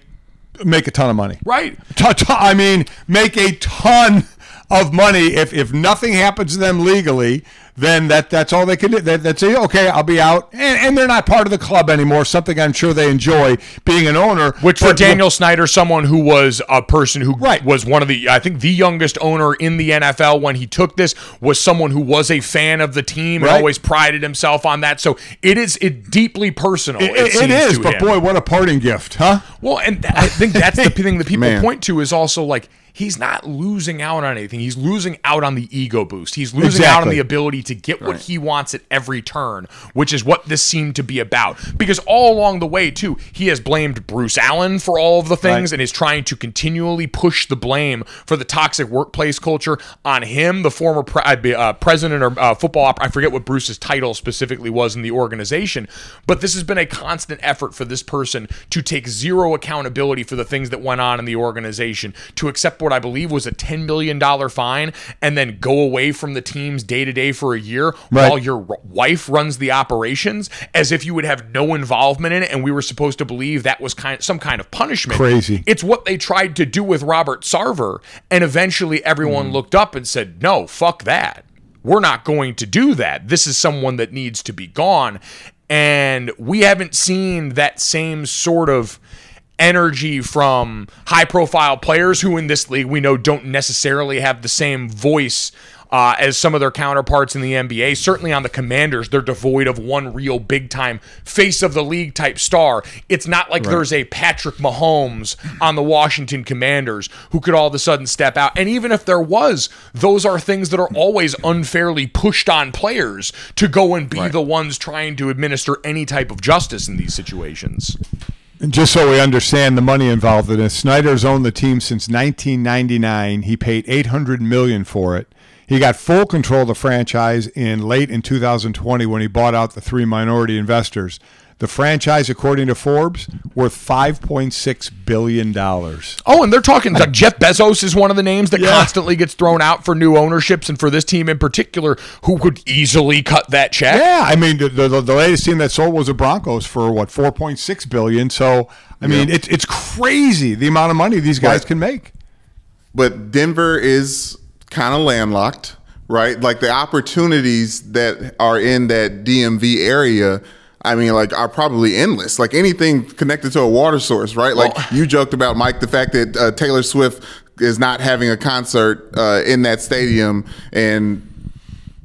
make a ton of money. Right. Ta- ta- I mean, make a ton of money if if nothing happens to them legally. Then that that's all they can do. That, that's it. Okay, I'll be out, and, and they're not part of the club anymore. Something I'm sure they enjoy being an owner. Which for Daniel Snyder, someone who was a person who Right. was one of the, I think, the youngest owner in the NFL when he took this, was someone who was a fan of the team and always prided himself on that. So it is it deeply personal. It, It, it- is, but him. boy, what a parting gift, huh? Well, and th- I think that's the thing that people point to is also like he's not losing out on anything. He's losing out on the ego boost. He's losing out on the ability to get what he wants at every turn, which is what this seemed to be about. Because all along the way, too, he has blamed Bruce Allen for all of the things Right. and is trying to continually push the blame for the toxic workplace culture on him, the former pre- uh, uh, president or uh, football. Op- I forget what Bruce's title specifically was in the organization, but this has been a constant effort for this person to take zero accountability for the things that went on in the organization, to accept what I believe was a $10 million fine, and then go away from the teams day to day for a year Right. while your wife runs the operations, as if you would have no involvement in it, and we were supposed to believe that was kind some kind of punishment. Crazy. It's what they tried to do with Robert Sarver, and eventually everyone mm. looked up and said, "No, fuck that. We're not going to do that. This is someone that needs to be gone." And we haven't seen that same sort of energy from high profile players who in this league we know don't necessarily have the same voice uh, as some of their counterparts in the NBA. Certainly on the Commanders, they're devoid of one real big time face of the league type star. It's not like there's a Patrick Mahomes on the Washington Commanders who could all of a sudden step out. And even if there was, those are things that are always unfairly pushed on players to go and be the ones trying to administer any type of justice in these situations. And just so we understand the money involved in this, Snyder's owned the team since 1999. He paid 800 million for it. He got full control of the franchise in late in 2020 when he bought out the three minority investors. The franchise, according to Forbes, worth 5.6 billion dollars. Oh, and they're talking like Jeff Bezos is one of the names that Yeah. constantly gets thrown out for new ownerships, and for this team in particular, who could easily cut that check. Yeah, I mean the, the the latest team that sold was the Broncos for what 4.6 billion. So I mean it's it's crazy the amount of money these guys Right. can make. but Denver is kind of landlocked, right? Like the opportunities that are in that DMV area I mean, like, are probably endless. Like anything connected to a water source, right? Like you joked about, Mike, the fact that uh, Taylor Swift is not having a concert uh, in that stadium, and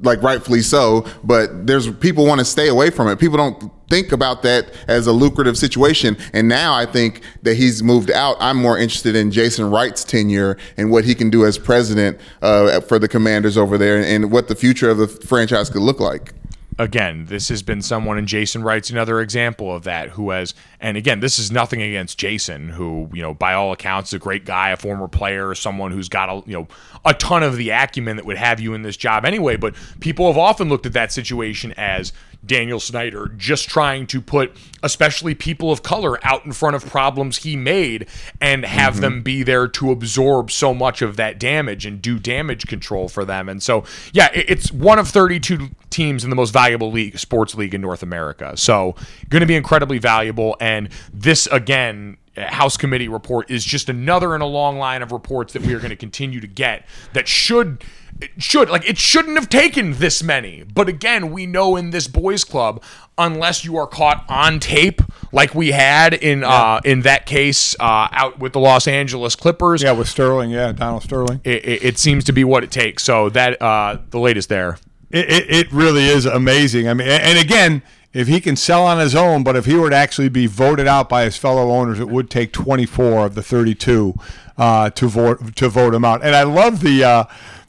like rightfully so. But there's people want to stay away from it. People don't think about that as a lucrative situation. And now I think that he's moved out. I'm more interested in Jason Wright's tenure and what he can do as president uh, for the Commanders over there, and what the future of the franchise could look like. Again, this has been someone, and Jason Wright's another example of that, who has, and again, this is nothing against Jason, who, you know, by all accounts, is a great guy, a former player, someone who's got, a, you know, a ton of the acumen that would have you in this job anyway. But people have often looked at that situation as Daniel Snyder just trying to put, especially people of color, out in front of problems he made and have them be there to absorb so much of that damage and do damage control for them. And so, yeah, it's one of 32 teams in the most valuable league, sports league in North America. So, going to be incredibly valuable. And this, again, House Committee report is just another in a long line of reports that we are going to continue to get that should it should like it shouldn't have taken this many but again we know in this boys club unless you are caught on tape like we had in uh in that case uh out with the Los Angeles Clippers Yeah, with Sterling. Yeah, Donald Sterling. it, it, it seems to be what it takes so that uh the latest there It, it, it really is amazing. I mean, and again, if he can sell on his own, but if he were to actually be voted out by his fellow owners, it would take 24 of the 32 uh, to vote to vote him out. And I love the, uh,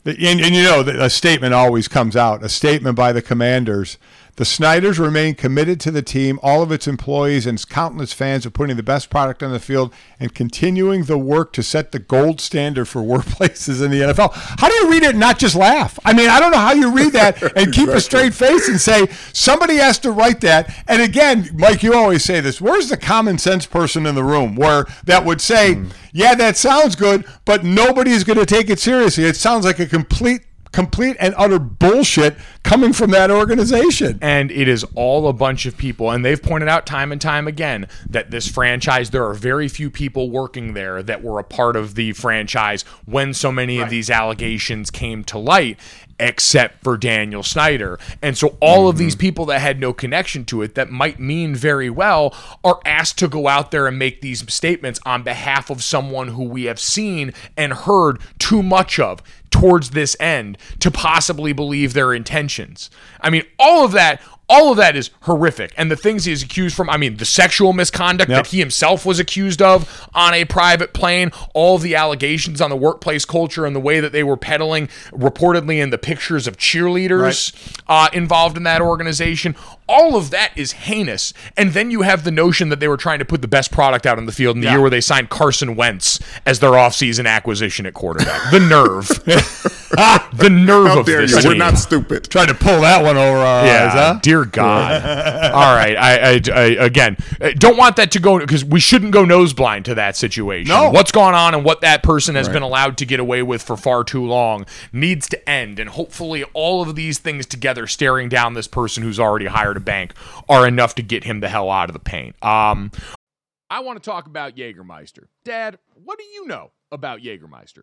and, and you know, a statement always comes out. A statement by the Commanders. The Snyders remain committed to the team. All of its employees and its countless fans are putting the best product on the field and continuing the work to set the gold standard for workplaces in the NFL. How do you read it and not just laugh? I mean, I don't know how you read that and keep a straight face and say somebody has to write that. And again, Mike, you always say this. Where's the common sense person in the room where that would say, hmm. "Yeah, that sounds good," but nobody's going to take it seriously? It sounds like a complete complete and utter bullshit coming from that organization. and it is all a bunch of people and they've pointed out time and time again that this franchise there are very few people working there that were a part of the franchise when so many of these allegations came to light except for Daniel Snyder. And so all of these mm-hmm. people that had no connection to it that might mean very well are asked to go out there and make these statements on behalf of someone who we have seen and heard too much of towards this end to possibly believe their intentions. I mean, all of that all of that is horrific. And the things he is accused from, I mean, the sexual misconduct Yep. that he himself was accused of on a private plane, all the allegations on the workplace culture and the way that they were peddling reportedly in the pictures of cheerleaders uh, involved in that organization. All of that is heinous. And then you have the notion that they were trying to put the best product out on the field in the year where they signed Carson Wentz as their offseason acquisition at quarterback. The nerve. the nerve How of dare this you? We're team. not stupid. Trying to pull that one over our eyes, huh? Dear God. All right. I, I, I again uh, don't want that to go because we shouldn't go nose blind to that situation. No. What's gone on and what that person has been allowed to get away with for far too long needs to end. And hopefully, all of these things together, staring down this person who's already hired a bank, are enough to get him the hell out of the paint. Um, I want to talk about Jägermeister. Dad, what do you know about Jägermeister?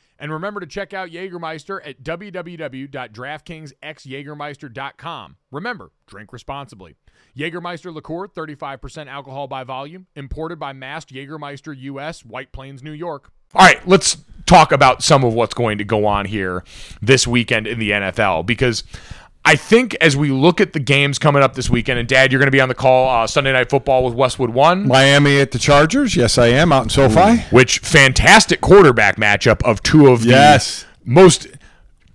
And remember to check out Jägermeister at www.draftkingsxjagermeister.com. Remember, drink responsibly. Jägermeister liqueur, 35% alcohol by volume, imported by Mast Jägermeister US, White Plains, New York. All right, let's talk about some of what's going to go on here this weekend in the NFL because I think as we look at the games coming up this weekend, and Dad, you're going to be on the call uh, Sunday Night Football with Westwood One. Miami at the Chargers? Yes, I am out in SoFi. which fantastic quarterback matchup of two of Yes. the most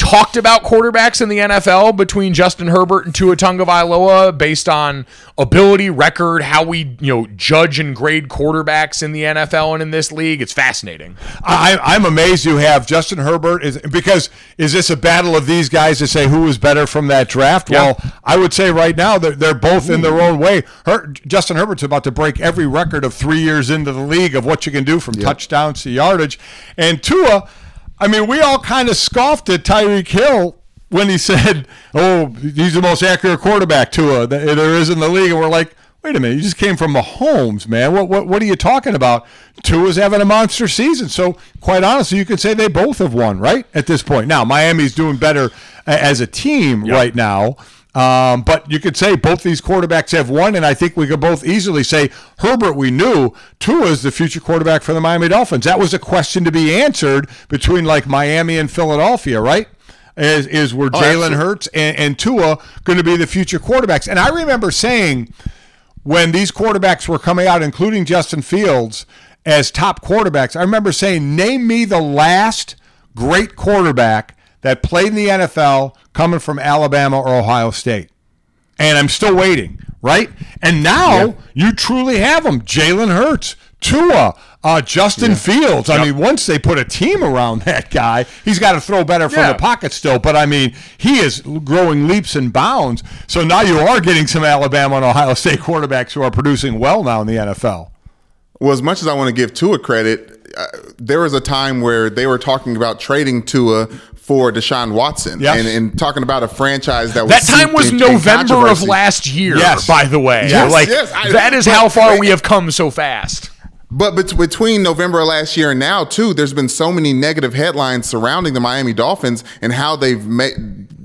talked about quarterbacks in the NFL between Justin Herbert and Tua Tagovailoa based on ability, record, how we you know judge and grade quarterbacks in the NFL and in this league. It's fascinating. I, I'm amazed you have Justin Herbert is because is this a battle of these guys to say who was better from that draft? Yeah. Well, I would say right now they're, they're both in their own way. Her, Justin Herbert's about to break every record of three years into the league of what you can do from touchdowns to yardage, and Tua. I mean, we all kind of scoffed at Tyreek Hill when he said, "Oh, he's the most accurate quarterback Tua that eh, there is in the league," and we're like. Wait a minute! You just came from Mahomes, man. What what what are you talking about? Tua's having a monster season, so quite honestly, you could say they both have won, right? At this point, now Miami's doing better as a team right now, um, but you could say both these quarterbacks have won, and I think we could both easily say Herbert. We knew Tua is the future quarterback for the Miami Dolphins. That was a question to be answered between like Miami and Philadelphia, right? Is is were Jalen absolutely. Hurts and, and Tua going to be the future quarterbacks? And I remember saying when these quarterbacks were coming out, including Justin Fields, as top quarterbacks, I remember saying, Name me the last great quarterback that played in the NFL coming from Alabama or Ohio State. And I'm still waiting, right? And now you truly have them Jalen Hurts, Tua, uh, Justin Fields. I mean, once they put a team around that guy, he's got to throw better from Yeah. the pocket still. But I mean, he is growing leaps and bounds. So now you are getting some Alabama and Ohio State quarterbacks who are producing well now in the NFL. Well, as much as I want to give Tua credit, uh, there was a time where they were talking about trading Tua for Deshaun Watson Yes. and, and talking about a franchise that was That time was in- in November of last year, Yes. by the way. Yes, like yes, I- that is but- how far but- we have come so fast. But between November of last year and now, too, there's been so many negative headlines surrounding the Miami Dolphins and how they've ma-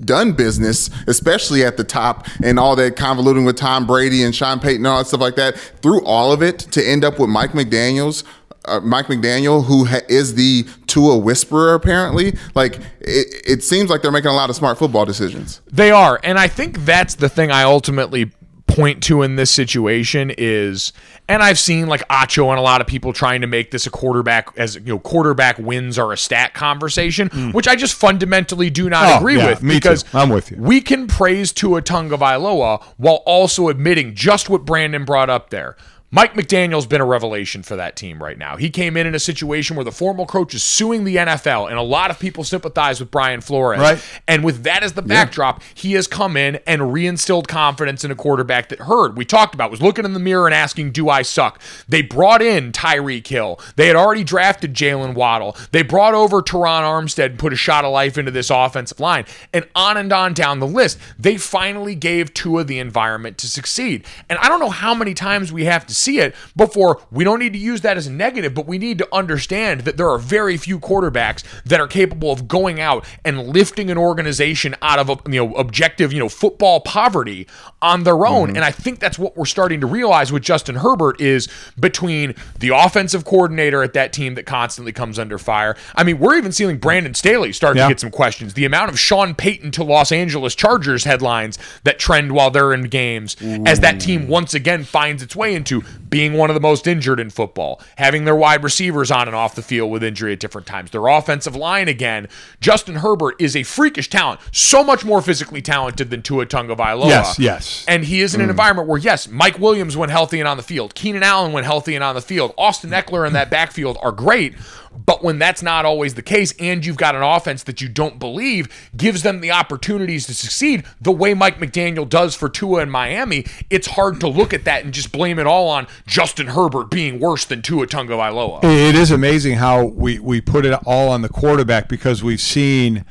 done business, especially at the top, and all that convoluting with Tom Brady and Sean Payton and all that stuff like that. Through all of it, to end up with Mike McDaniel's. Uh, Mike McDaniel, who ha- is the Tua whisperer, apparently, like it, it seems like they're making a lot of smart football decisions. They are, and I think that's the thing I ultimately point to in this situation is and I've seen like Acho and a lot of people trying to make this a quarterback as you know quarterback wins are a stat conversation which I just fundamentally do not Oh, agree yeah, with me too. because I'm with you. we can praise Tua Tagovailoa while also admitting just what Brandon brought up there. Mike McDaniel's been a revelation for that team right now. He came in in a situation where the formal coach is suing the NFL, and a lot of people sympathize with Brian Flores. Right. And with that as the backdrop, he has come in and reinstilled confidence in a quarterback that heard. We talked about was looking in the mirror and asking, "Do I suck?" They brought in Tyreek Hill. They had already drafted Jaylen Waddle. They brought over Terron Armstead and put a shot of life into this offensive line, and on and on down the list. They finally gave Tua the environment to succeed. And I don't know how many times we have to see it before we don't need to use that as a negative, but we need to understand that there are very few quarterbacks that are capable of going out and lifting an organization out of you know objective you know football poverty on their own. Mm-hmm. And I think that's what we're starting to realize with Justin Herbert is between the offensive coordinator at that team that constantly comes under fire. I mean, we're even seeing Brandon Staley start Yeah. to get some questions. The amount of Sean Payton to Los Angeles Chargers headlines that trend while they're in games as that team once again finds its way into being one of the most injured in football, having their wide receivers on and off the field with injury at different times, their offensive line again. Justin Herbert is a freakish talent, so much more physically talented than Tua Tagovailoa. Yes, yes. And he is in an mm. environment where, yes, Mike Williams went healthy and on the field, Keenan Allen went healthy and on the field, Austin Ekeler in that backfield are great. But when that's not always the case, and you've got an offense that you don't believe gives them the opportunities to succeed the way Mike McDaniel does for Tua in Miami, it's hard to look at that and just blame it all on Justin Herbert being worse than Tua Tagovailoa. It is amazing how we, we put it all on the quarterback because we've seen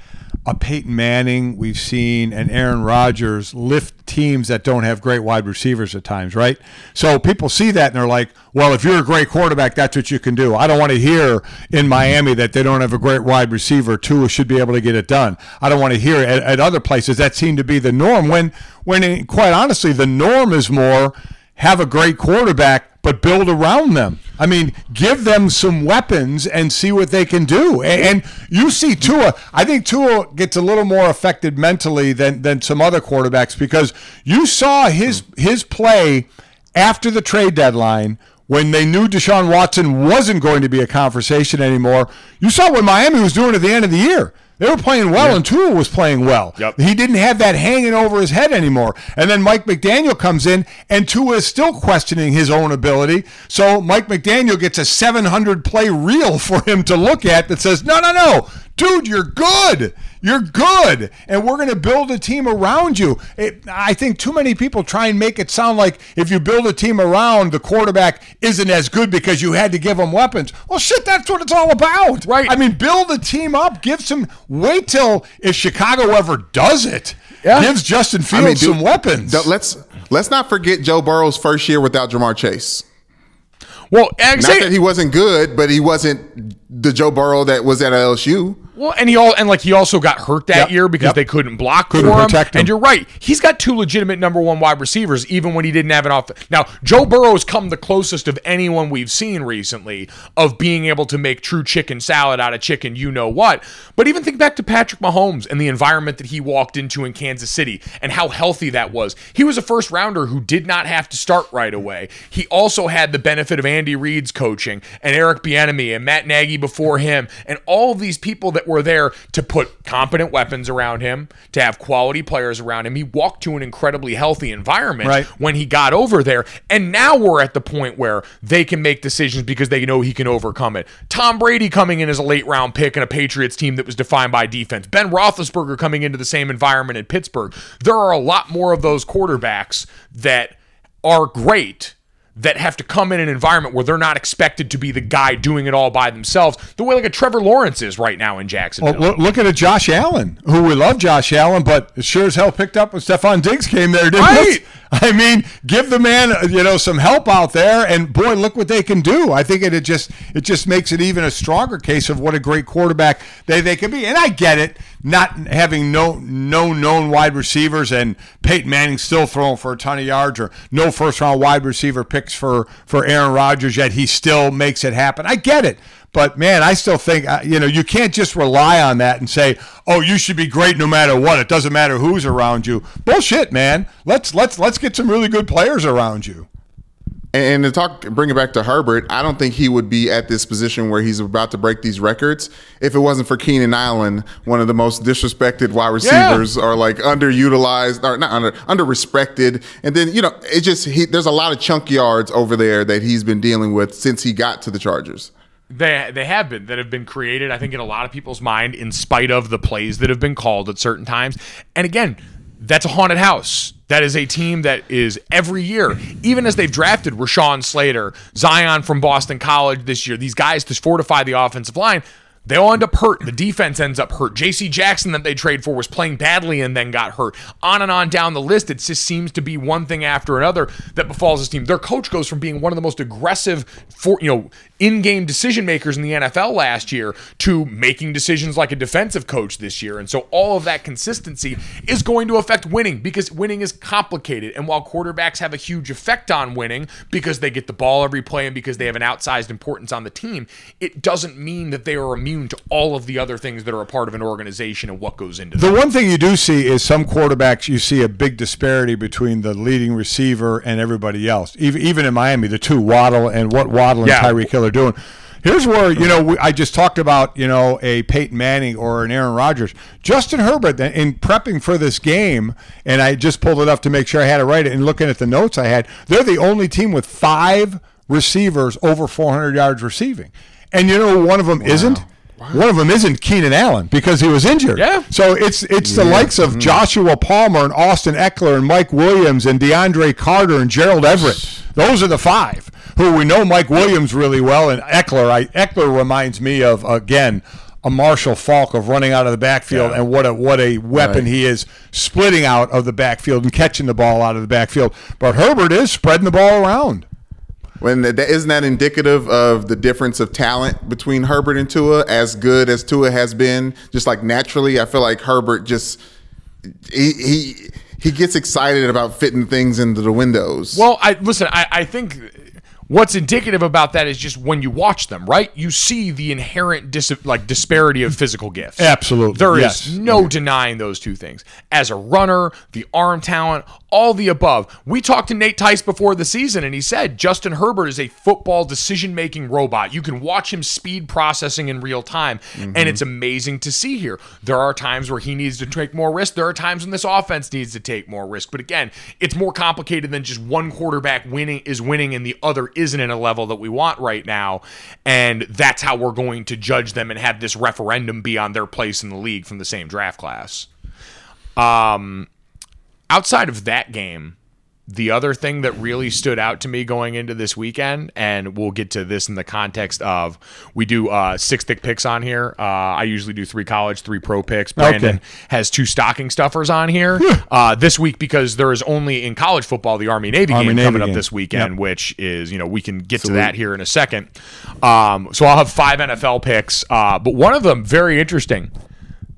a Peyton Manning, we've seen an Aaron Rodgers lift teams that don't have great wide receivers at times, right? So people see that and they're like, well, if you're a great quarterback, that's what you can do. I don't want to hear in Miami that they don't have a great wide receiver. Tua should be able to get it done. I don't want to hear at, at other places that seem to be the norm when, when quite honestly, the norm is more have a great quarterback, but build around them. I mean, give them some weapons and see what they can do. And, and you see Tua, I think Tua gets a little more affected mentally than than some other quarterbacks because you saw his his play after the trade deadline when they knew Deshaun Watson wasn't going to be a conversation anymore. You saw what Miami was doing at the end of the year. They were playing well, and Tua was playing well. Yep. He didn't have that hanging over his head anymore. And then Mike McDaniel comes in, and Tua is still questioning his own ability. So Mike McDaniel gets a 700 play reel for him to look at that says, no, no, no, dude, you're good. You're good. And we're going to build a team around you. It, I think too many people try and make it sound like if you build a team around the quarterback isn't as good because you had to give him weapons. Well, shit, that's what it's all about. Right. I mean, build a team up, give some, wait till if Chicago ever does it, Yeah. gives Justin Fields I mean, dude, some weapons. don't- Let's let's not forget Joe Burrow's first year without Ja'Marr Chase. Well, and Not that he wasn't good, but he wasn't the Joe Burrow that was at LSU. Well, and he all and like he also got hurt that Yep, year because yep. they couldn't block Couldn't for him. protect him. And you're right, he's got two legitimate number one wide receivers, even when he didn't have an off. Now, Joe Burrow's come the closest of anyone we've seen recently of being able to make true chicken salad out of chicken, you know what. But even think back to Patrick Mahomes and the environment that he walked into in Kansas City and how healthy that was. He was a first rounder who did not have to start right away. He also had the benefit of Andy Reid's coaching and Eric Bieniemy and Matt Nagy before him and all of these people that were there to put competent weapons around him, to have quality players around him. He walked to an incredibly healthy environment Right. when he got over there. And now we're at the point where they can make decisions because they know he can overcome it. Tom Brady coming in as a late round pick in a Patriots team that was defined by defense. Ben Roethlisberger coming into the same environment in Pittsburgh. There are a lot more of those quarterbacks that are great that have to come in an environment where they're not expected to be the guy doing it all by themselves, the way like a Trevor Lawrence is right now in Jacksonville. Well, look, at a Josh Allen, who we love Josh Allen, but sure as hell picked up when Stefon Diggs came there, didn't Right. I mean, give the man, you know, some help out there, and boy, look what they can do. I think it, it just it just makes it even a stronger case of what a great quarterback they, they can be. And I get it, not having no no known wide receivers, and Peyton Manning still throwing for a ton of yards, or no first round wide receiver picks for for Aaron Rodgers, yet he still makes it happen. I get it. But man, I still think uh, you know you can't just rely on that and say, "Oh, you should be great no matter what. It doesn't matter who's around you." Bullshit, man. Let's let's let's get some really good players around you. And to talk, bring it back to Herbert, I don't think he would be at this position where he's about to break these records if it wasn't for Keenan Allen, one of the most disrespected wide receivers, or like underutilized, or not under, under respected. And then you know, it just he, there's a lot of chunk yards over there that he's been dealing with since he got to the Chargers. They they have been that have been created, I think, in a lot of people's mind, in spite of the plays that have been called at certain times. And again, that's a haunted house. That is a team that is every year, even as they've drafted Rashawn Slater, Zion from Boston College this year, these guys to fortify the offensive line. They all end up hurt. The defense ends up hurt. J.C. Jackson that they trade for was playing badly and then got hurt. On and on down the list, it just seems to be one thing after another that befalls this team. Their coach goes from being one of the most aggressive, for you know, in-game decision makers in the NFL last year to making decisions like a defensive coach this year. And so all of that consistency is going to affect winning because winning is complicated. And while quarterbacks have a huge effect on winning because they get the ball every play and because they have an outsized importance on the team, it doesn't mean that they are immune to all of the other things that are a part of an organization and what goes into that. The one thing you do see is some quarterbacks you see a big disparity between the leading receiver and everybody else. Even even in Miami, the two Waddle and what Waddle and Yeah. Tyreek Hill are doing. Here's where you know we, I just talked about you know a Peyton Manning or an Aaron Rodgers, Justin Herbert. In prepping for this game, and I just pulled it up to make sure I had it right. It and looking at the notes I had, they're the only team with five receivers over 400 yards receiving. And you know one of them isn't. One of them isn't Keenan Allen because he was injured. Yeah. So it's it's the likes of mm-hmm. Joshua Palmer and Austin Ekeler and Mike Williams and DeAndre Carter and Gerald Everett. Those are the five who we know Mike Williams really well and Ekeler. I, Ekeler reminds me of again a Marshall Faulk of running out of the backfield and what a what a weapon he is splitting out of the backfield and catching the ball out of the backfield. But Herbert is spreading the ball around. When that isn't that indicative of the difference of talent between Herbert and Tua? As good as Tua has been, just like naturally, I feel like Herbert just he he he gets excited about fitting things into the windows. Well, I listen. I, I think What's indicative about that is just when you watch them, right? You see the inherent dis- like disparity of physical gifts. Absolutely, There is yes. no denying those two things. As a runner, the arm talent, all the above. We talked to Nate Tice before the season, and he said Justin Herbert is a football decision making robot. You can watch him speed processing in real time, and mm-hmm. it's amazing to see here. There are times where he needs to take more risk. There are times when this offense needs to take more risk. But again, it's more complicated than just one quarterback winning is winning and the other isn't in a level that we want right now. And that's how we're going to judge them and have this referendum be on their place in the league from the same draft class. Um, outside of that game, the other thing that really stood out to me going into this weekend, and we'll get to this in the context of we do uh, six thick picks on here. Uh, I usually do three college, three pro picks. Brandon Okay. has two stocking stuffers on here uh, this week because there is only in college football the Army Navy game coming up game. this weekend, Yep. which is you know we can get to that here in a second. Um, so I'll have five NFL picks, uh, but one of them very interesting.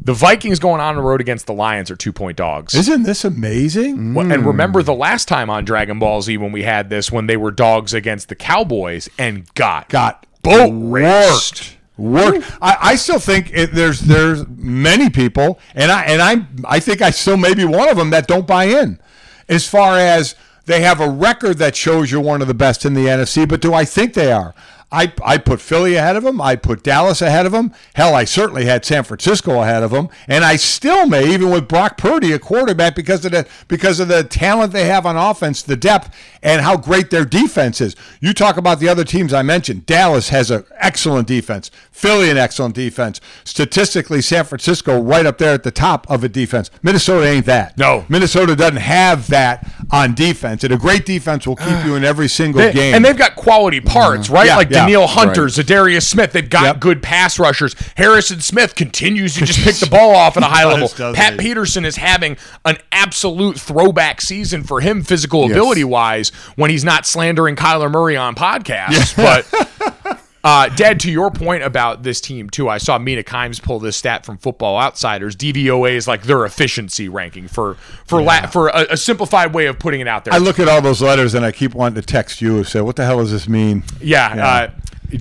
The Vikings going on the road against the Lions are two point dogs. Isn't this amazing? Well, And hmm. remember the last time on Dragon Ball Z when we had this, when they were dogs against the Cowboys and got Got boat raced. Work. I, I still think it, there's there's many people, and I and I I think I still may be one of them that don't buy in, as far as they have a record that shows you're one of the best in the NFC. But do I think they are? I, I put Philly ahead of them. I put Dallas ahead of them. Hell, I certainly had San Francisco ahead of them, and I still may, even with Brock Purdy, a quarterback, because of the because of the talent they have on offense, the depth, and how great their defense is. You talk about the other teams I mentioned. Dallas has an excellent defense. Philly an excellent defense. Statistically, San Francisco right up there at the top of a defense. Minnesota ain't that. No. Minnesota doesn't have that on defense, and a great defense will keep you in every single They- game. and they've got quality parts, mm-hmm. right? Yeah, like yeah. Danielle Hunter, Za'Darius Smith. They've got Yep. good pass rushers. Harrison Smith continues to just pick the ball off at a high level. Pat he? Peterson is having an absolute throwback season for him, physical ability wise, when he's not slandering Kyler Murray on podcasts. But Uh, Dad, to your point about this team too, I saw Mina Kimes pull this stat from Football Outsiders. DVOA is like their efficiency ranking for for la- for a, a simplified way of putting it out there. I look at all those letters and I keep wanting to text you and say, "What the hell does this mean?" Yeah, Yeah. Uh,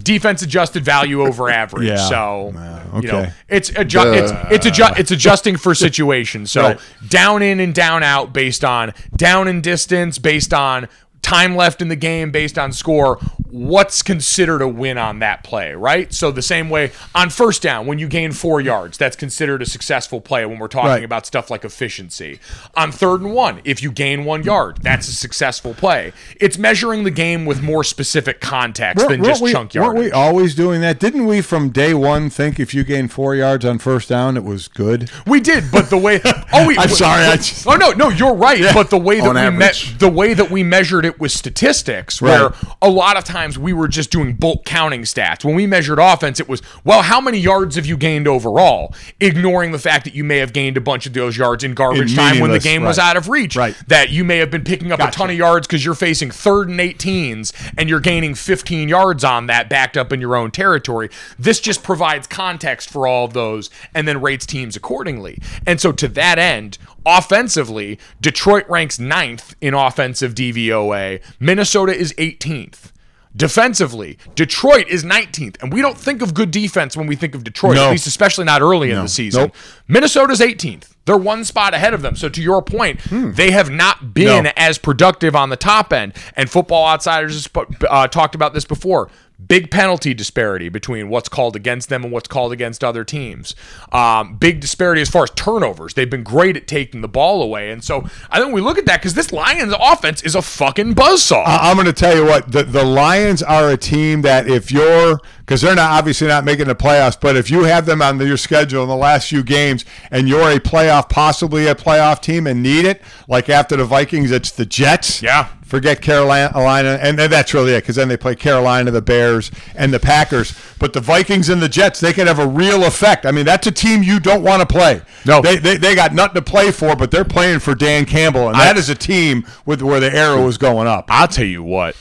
defense adjusted value over average. Yeah. So Yeah, you know it's adju- it's it's adju- it's adjusting for situation. So Right. down in and down out based on down in distance, based on time left in the game, based on score. What's considered a win on that play, right? So the same way on first down, when you gain four yards, that's considered a successful play when we're talking Right. about stuff like efficiency. On third and one, if you gain one yard, that's a successful play. It's measuring the game with more specific context than Weren't just we, chunk weren't we always doing that? Didn't we from day one think if you gain four yards on first down, it was good? We did, but the way oh we I'm sorry, I just- oh no no you're right, but the way that we me- average. the way that we measured it with statistics, where Right. a lot of times we were just doing bulk counting stats. When we measured offense, it was well, how many yards have you gained overall? Ignoring the fact that you may have gained a bunch of those yards in garbage In time when the game was out of reach. Right. That you may have been picking up a ton of yards because you're facing third and 18s and you're gaining 15 yards on that backed up in your own territory. This just provides context for all of those and then rates teams accordingly. And so to that end, offensively, Detroit ranks ninth in offensive DVOA. Minnesota is 18th. Defensively, Detroit is 19th, and we don't think of good defense when we think of Detroit, No. at least especially not early in the season. Nope. Minnesota's 18th. They're one spot ahead of them. So to your point, they have not been Hmm. No. as productive on the top end. And Football Outsiders has uh, talked about this before. Big penalty disparity between what's called against them and what's called against other teams. Um, big disparity as far as turnovers. They've been great at taking the ball away. And so I think we look at that because this Lions offense is a fucking buzzsaw. I- I'm going to tell you what the, the Lions are a team that if you're because they're not obviously not making the playoffs, but if you have them on your schedule in the last few games and you're a playoff, possibly a playoff team and need it, like after the Vikings, it's the Jets. Yeah. Forget Carolina, and that's really it because then they play Carolina, the Bears, and the Packers. But the Vikings and the Jets, they can have a real effect. I mean, that's a team you don't want to play. No. they, they they got nothing to play for, but they're playing for Dan Campbell, and that is a team with where the arrow is going up. I'll tell you what.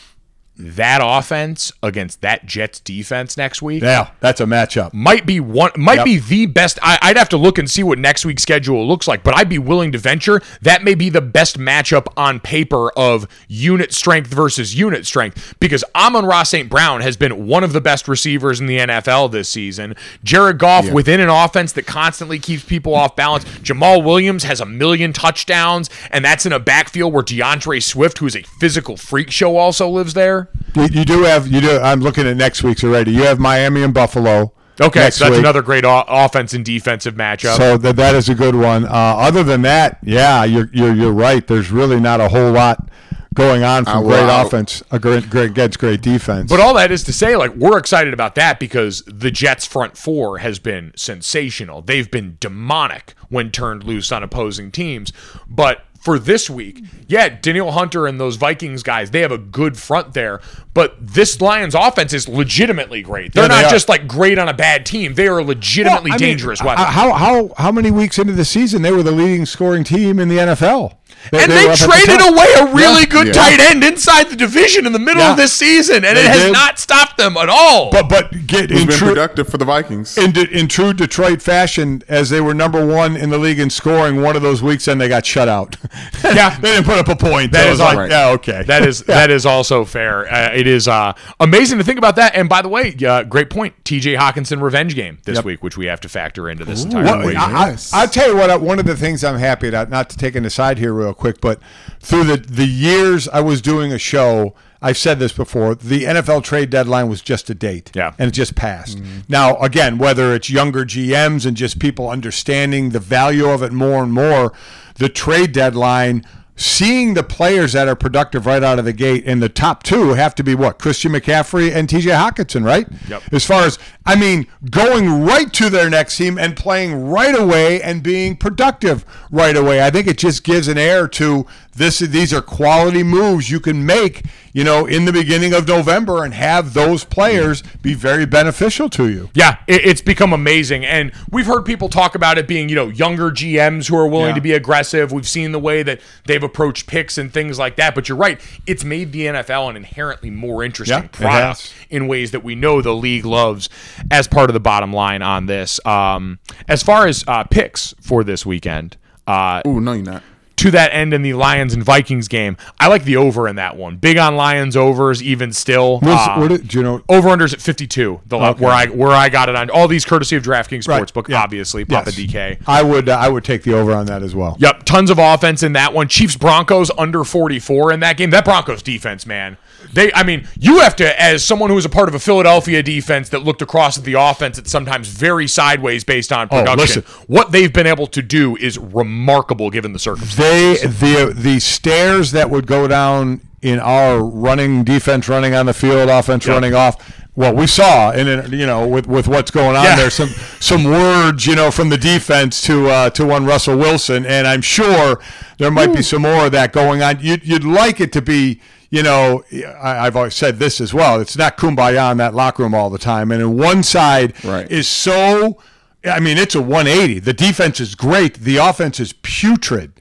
That offense against that Jets defense next week Yeah, that's a matchup. might be one might Yep. be the best. I, i'd have to look and see what next week's schedule looks like but i'd be willing to venture. That may be the best matchup on paper of unit strength versus unit strength because Amon-Ra St. Brown has been one of the best receivers in the nfl this season. Jared goff within an offense that constantly keeps people off balance. Jamaal Williams has a million touchdowns and that's in a backfield where D'Andre Swift who is a physical freak show also lives there You, you do have you do. I'm looking at next week's already. You have Miami and Buffalo. okay so that's week. another great o- offense and defensive matchup So that that is a good one. Uh, other than that, yeah, you're, you're you're right. There's really not a whole lot going on from Uh, great well, offense a great, great against great defense. But all that is to say, like, we're excited about that because the Jets' front four has been sensational. They've been demonic when turned loose on opposing teams. But for this week, yeah, Danielle Hunter and those Vikings guys, they have a good front there. But this Lions offense is legitimately great. They're Yeah, they not are. just like great on a bad team. They are a legitimately Well, mean, dangerous weapon. How how how many weeks into the season they were the leading scoring team in the NFL? And they, were up at the traded away a really Yeah. good Yeah. tight end inside the division in the middle Yeah. of this season, and They it has did. not stopped them at all. But but get Who's in been true productive for the Vikings? in, de- in true Detroit fashion, as they were number one in the league in scoring one of those weeks, and they got shut out. Yeah. they didn't put up a point. That So is it's like, all right. yeah, okay. That is that is also fair. Uh, it is uh, amazing to think about that. And by the way, uh, great point. T.J. Hockenson revenge game this Yep. week, which we have to factor into this entire Well, equation. I, Yes. I, will tell you what. One of the things I'm happy about, not to take an aside here real quick, but through the the years I was doing a show, I've said this before. The NFL trade deadline was just a date, Yeah. and it just passed. Mm-hmm. Now, again, whether it's younger GMs and just people understanding the value of it more and more, the trade deadline. Seeing the players that are productive right out of the gate, and the top two have to be what Christian McCaffrey and T.J. Hockenson, right? Yep. As far as I mean, going right to their next team and playing right away and being productive right away. I think it just gives an air to this. These are quality moves you can make, you know, in the beginning of November and have those players be very beneficial to you. yeah, it, it's become amazing, and we've heard people talk about it being, you know, younger GMs who are willing Yeah. to be aggressive. We've seen the way that they've approached picks and things like that. But you're right; it's made the NFL an inherently more interesting Yeah, product in ways that we know the league loves. As part of the bottom line on this, um, as far as uh, picks for this weekend, uh, Ooh, no, you're not. To that end in the Lions and Vikings game. I like the over in that one. Big on Lions overs, even still. Uh, what did- do you know? over unders at 52 the Okay. where i where i got it on all these courtesy of draftkings Right, sportsbook yeah. obviously papa Yes. dk I would. Uh, I would take the over on that as well. yep tons of offense in that one chiefs broncos under 44 in that game that broncos defense man they i mean you have to as someone who was a part of a philadelphia defense that looked across at the offense at sometimes very sideways based on production Oh, listen. what they've been able to do is remarkable given the circumstances They the the stairs that would go down in our running defense running on the field, offense running off. Well, we saw, and you know, with, with what's going on Yeah. there, some some words, you know, from the defense to uh, to one Russell Wilson, and I'm sure there might be some more of that going on. You'd, you'd like it to be, you know, I, I've always said this as well. It's not kumbaya in that locker room all the time, and in one side Right. is so I mean, it's a 180. The defense is great. The offense is putrid.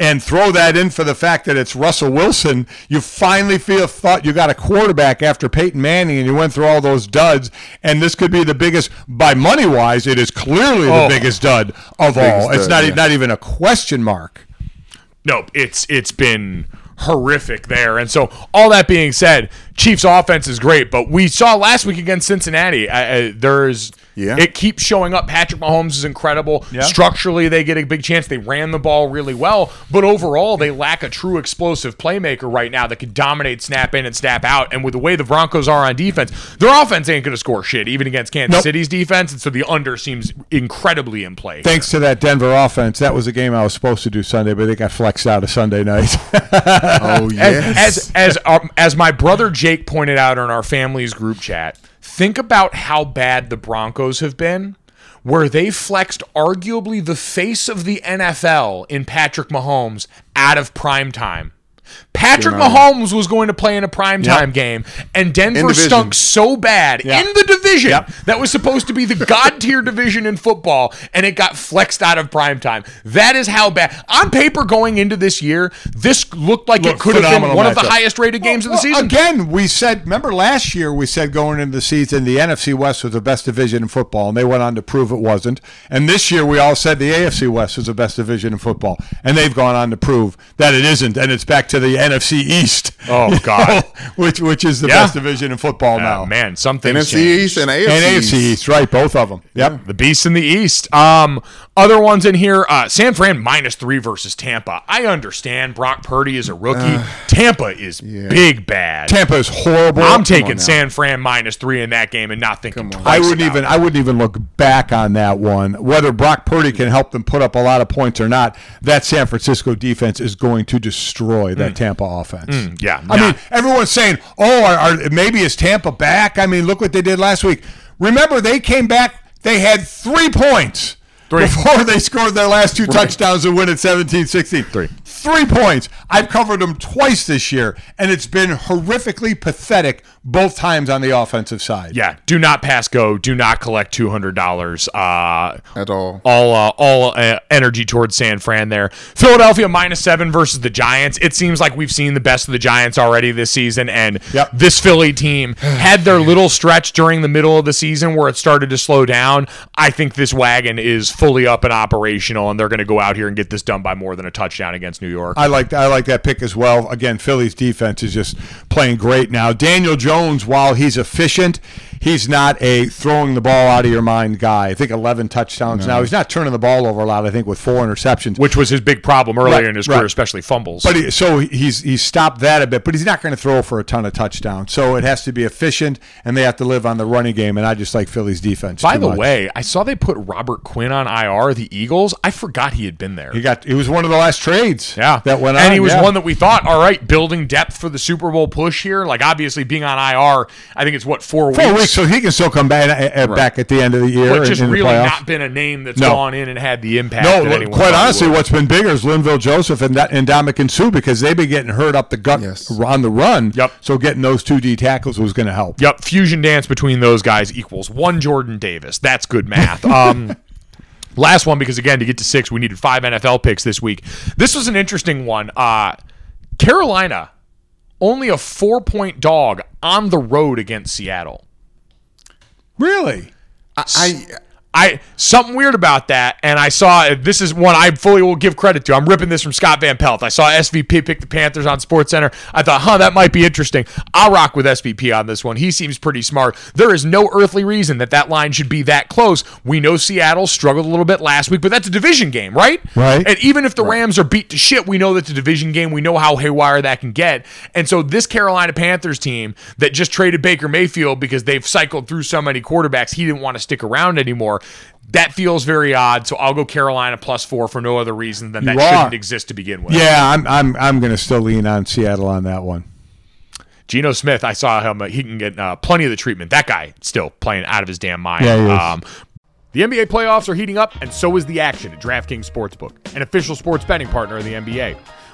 And throw that in for the fact that it's Russell Wilson. You finally feel thought you got a quarterback after Peyton Manning, and you went through all those duds. And this could be the biggest, by money wise, it is clearly the Oh. biggest dud of all. Biggest It's dud, not yeah. not even a question mark. Nope, it's it's been horrific there. And so, all that being said, Chiefs offense is great, but we saw last week against Cincinnati. Uh, uh, there's Yeah. it keeps showing up. Patrick Mahomes is incredible. Yeah. Structurally, they get a big chance. They ran the ball really well, but overall, they lack a true explosive playmaker right now that could dominate snap in and snap out. And with the way the Broncos are on defense, their offense ain't going to score shit, even against Kansas Nope. City's defense. And so the under seems incredibly in play. Thanks to that Denver offense, that was a game I was supposed to do Sunday, but they got flexed out of Sunday night. Oh yes. as as um, as my brother Jake pointed out in our family's group chat, think about how bad the Broncos have been, where they flexed arguably the face of the NFL in Patrick Mahomes out of prime time. Patrick. Mahomes was going to play in a primetime Yep. game, and Denver stunk so bad Yeah. in the division Yep. that was supposed to be the god tier division in football, and it got flexed out of primetime. That is how bad. On paper, going into this year, this looked like it could have been one of the highest rated games of the Well, season. Again, we said, remember last year we said going into the season the NFC West was the best division in football, and they went on to prove it wasn't. And this year we all said the AFC West was the best division in football, and they've gone on to prove that it isn't, and it's back to the NFC East. Oh, God. which which is the Yeah. best division in football now. Oh, man, something NFC changed. East and AFC, And AFC East, right? Both of them. Yep. The beast in the East. Um, other ones in here. Uh, San Fran minus three versus Tampa. I understand Brock Purdy is a rookie. Tampa is big bad. Tampa is horrible. I'm taking. San Fran minus three in that game and not thinking twice. I wouldn't even. I wouldn't even look back on that one. Whether Brock Purdy can help them put up a lot of points or not, that San Francisco defense is going to destroy that Tampa offense. Mm. yeah, I nah. mean, everyone's saying, "Oh, are, are, maybe is Tampa back?" I mean, look what they did last week. Remember, they came back. They had three points Three. before they scored their last two touchdowns and win at 17-16. Three. Three points. I've covered them twice this year, and it's been horrifically pathetic both times on the offensive side. Yeah, do not pass go. Do not collect two hundred dollars. Uh, at all. all uh, all uh, energy towards San Fran there. Philadelphia minus seven versus the Giants. It seems like we've seen the best of the Giants already this season, and Yep. this Philly team had their little stretch during the middle of the season where it started to slow down. I think this wagon is fully up and operational, and they're going to go out here and get this done by more than a touchdown against New York. I like I like that pick as well. Again, Philly's defense is just playing great now. Daniel Jones, while he's efficient, he's not a throwing the ball out of your mind guy. I think 11 touchdowns now. He's not turning the ball over a lot. I think with four interceptions. which was his big problem earlier Right, in his right. career, especially fumbles. But he, so he's he's stopped that a bit, but he's not going to throw for a ton of touchdowns. So it has to be efficient, and they have to live on the running game. And I just like Philly's defense. By the much. way, I saw they put Robert Quinn on IR, the Eagles. I forgot he had been there. he got he was one of the last trades. Yeah, that went on. and he was yeah. one that we thought, all right, building depth for the Super Bowl push here. Like obviously being on IR, I think it's what four, four weeks, so he can still come back uh, uh, back at the end of the year. but and just really playoffs. not been a name that's No. gone in and had the impact. No, that anyone quite honestly, would. what's been bigger is Linval Joseph and, and Ndamukong Suh because they've been getting hurt up the gut Yes. on the run. Yep. So getting those two D tackles was going to help. Yep, fusion dance between those guys equals one Jordan Davis. That's good math. Um, last one because again, to get to six, we needed five NFL picks this week. This was an interesting one. Uh, Carolina only a four point dog on the road against Seattle. Really? I I something weird about that, and I saw this is one I fully will give credit to. I'm ripping this from Scott Van Pelt. I saw SVP pick the Panthers on Sports Center. I thought, huh, that might be interesting. I'll rock with SVP on this one. He seems pretty smart. There is no earthly reason that that line should be that close. We know Seattle struggled a little bit last week, but that's a division game, right? Right. And even if the Rams are beat to shit, we know that's a division game. We know how haywire that can get. And so this Carolina Panthers team that just traded Baker Mayfield because they've cycled through so many quarterbacks, he didn't want to stick around anymore. That feels very odd. So I'll go Carolina plus four for no other reason than that You are. shouldn't exist to begin with. Yeah, I'm I'm I'm going to still lean on Seattle on that one. Geno Smith, I saw him. uh, He can get uh, plenty of the treatment. That guy still playing out of his damn mind. Yeah. Um, the NBA playoffs are heating up, and so is the action at DraftKings Sportsbook, an official sports betting partner of the NBA.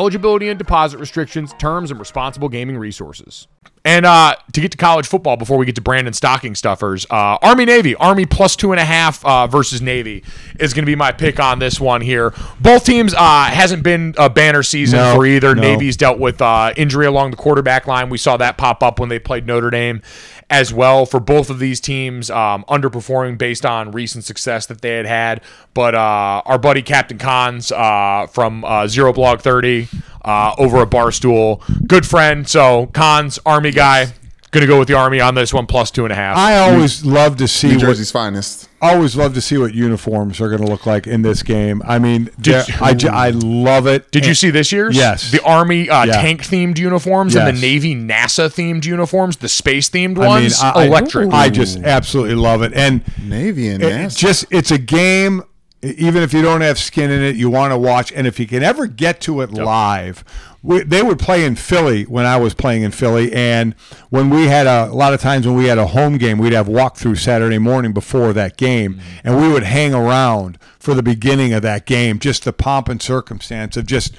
eligibility and deposit restrictions, terms, and responsible gaming resources. And uh, to get to college football before we get to Brandon stocking stuffers, uh, Army Navy, Army plus two and a half uh, versus Navy is going to be my pick on this one here. Both teams uh, hasn't been a banner season No, for either. no. Navy's dealt with uh, injury along the quarterback line. We saw that pop up when they played Notre Dame as well. For both of these teams, um, underperforming based on recent success that they had had. But uh, our buddy Captain Cons uh, from uh, Zero Blog Thirty uh, over at Barstool, good friend. So Cons Army guy. Gonna go with the Army on this one, plus two and a half. I always love to see New what Jersey's finest. always love to see what uniforms are going to look like in this game. I mean, Did- they're- I, ju- I love it. Did you see this year's? Yes. The Army uh, Yeah. tank themed uniforms and the Navy NASA themed uniforms, the space themed I mean, ones. I, I- electric. I just absolutely love it. And Navy and it- NASA. just it's a game. Even if you don't have skin in it, you want to watch. And if you can ever get to it live, we, they would play in Philly when I was playing in Philly. And when we had a, a lot of times when we had a home game, we'd have walkthrough Saturday morning before that game, and we would hang around for the beginning of that game, just the pomp and circumstance of just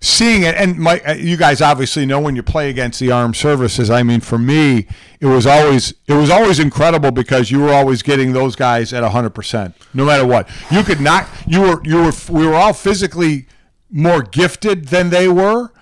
seeing it and my uh, you guys obviously know when you play against the armed services i mean for me it was always it was always incredible because you were always getting those guys at 100% no matter what you could not you were you were we were all physically more gifted than they were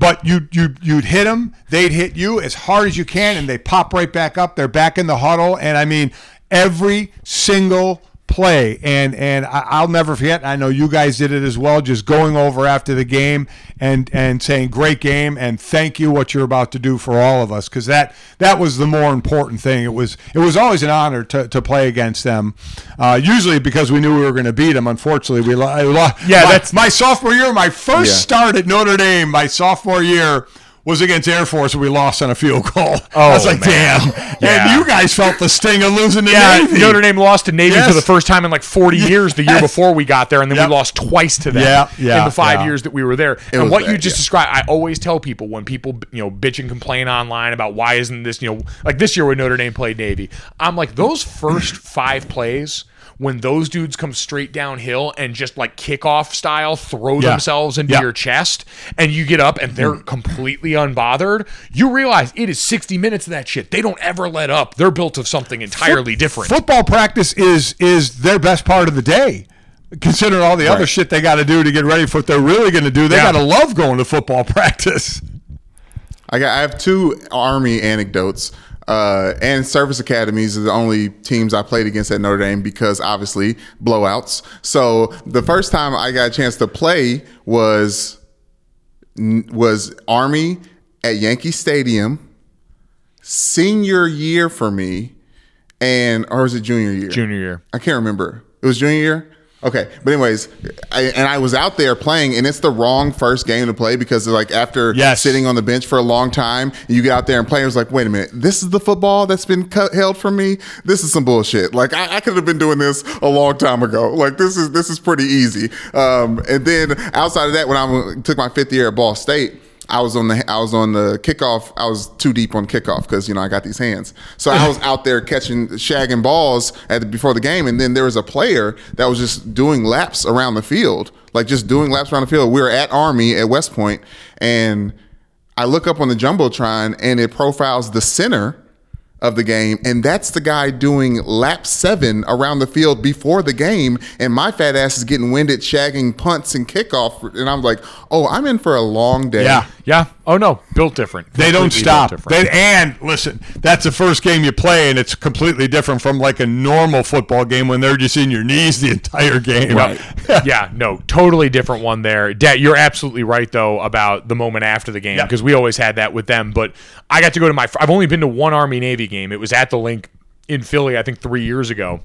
but you you you'd hit them they'd hit you as hard as you can and they pop right back up. They're back in the huddle and i mean every single play. And and I- I'll never forget I know you guys did it as well just going over after the game and and saying great game and thank you what you're about to do for all of us cuz that that was the more important thing. It was it was always an honor to, to play against them uh, usually because we knew we were going to beat them unfortunately. We lo- I lo- Yeah, my, that's- my sophomore year my first Yeah. start at Notre Dame my sophomore year was against Air Force and we lost on a field goal. Oh, I was oh, like, man. damn. Yeah. And you guys felt the sting of losing to Yeah, Navy. Notre Dame lost to Navy Yes. for the first time in like 40 years the year before we got there, and then Yep. we lost twice to them Yeah, yeah, in the five yeah. years that we were there. and was what you just described, I always tell people when people you know bitch and complain online about why isn't this you know like this year when Notre Dame played Navy, I'm like those first five plays. When those dudes come straight downhill and just like kickoff style throw Yeah. themselves into Yeah. your chest, and you get up and they're mm. completely unbothered, you realize it is 60 minutes of that shit. They don't ever let up. They're built of something entirely different. Football practice is is their best part of the day. Considering all the other shit they got to do to get ready for what they're really going to do, they Yeah. got to love going to football practice. I got I have two army anecdotes. Uh, and service academies are the only teams I played against at Notre Dame because obviously blowouts. So the first time I got a chance to play was was Army at Yankee Stadium, senior year for me, and or was it junior year? Junior year. I can't remember. It was junior year. Okay, but anyways, I, and I was out there playing, and it's the wrong first game to play because like after Yes. sitting on the bench for a long time, you get out there and players like, wait a minute, this is the football that's been cut, held from me. This is some bullshit. Like I, I could have been doing this a long time ago. Like this is this is pretty easy. Um, and then outside of that, when I took my fifth year at Ball State. I was on the I was on the kickoff. I was too deep on kickoff because you know I got these hands. So I was out there catching shagging balls at the, before the game, and then there was a player that was just doing laps around the field, like just doing laps around the field. We were at Army at West Point, and I look up on the jumbotron, and it profiles the center of the game, and that's the guy doing lap seven around the field before the game, and my fat ass is getting winded, shagging punts and kickoff, and I'm like, oh, I'm in for a long day. Yeah. Yeah. Oh no, built different. They don't Completely stop. built different. They, and listen, that's the first game you play, and it's completely different from like a normal football game when they're just in your knees the entire game. Right. yeah, no, totally different one there. Dad, you're absolutely right though about the moment after the game Yeah. because we always had that with them. But I got to go to my. I've only been to one Army Navy game. It was at the Linc in Philly, I think three years ago.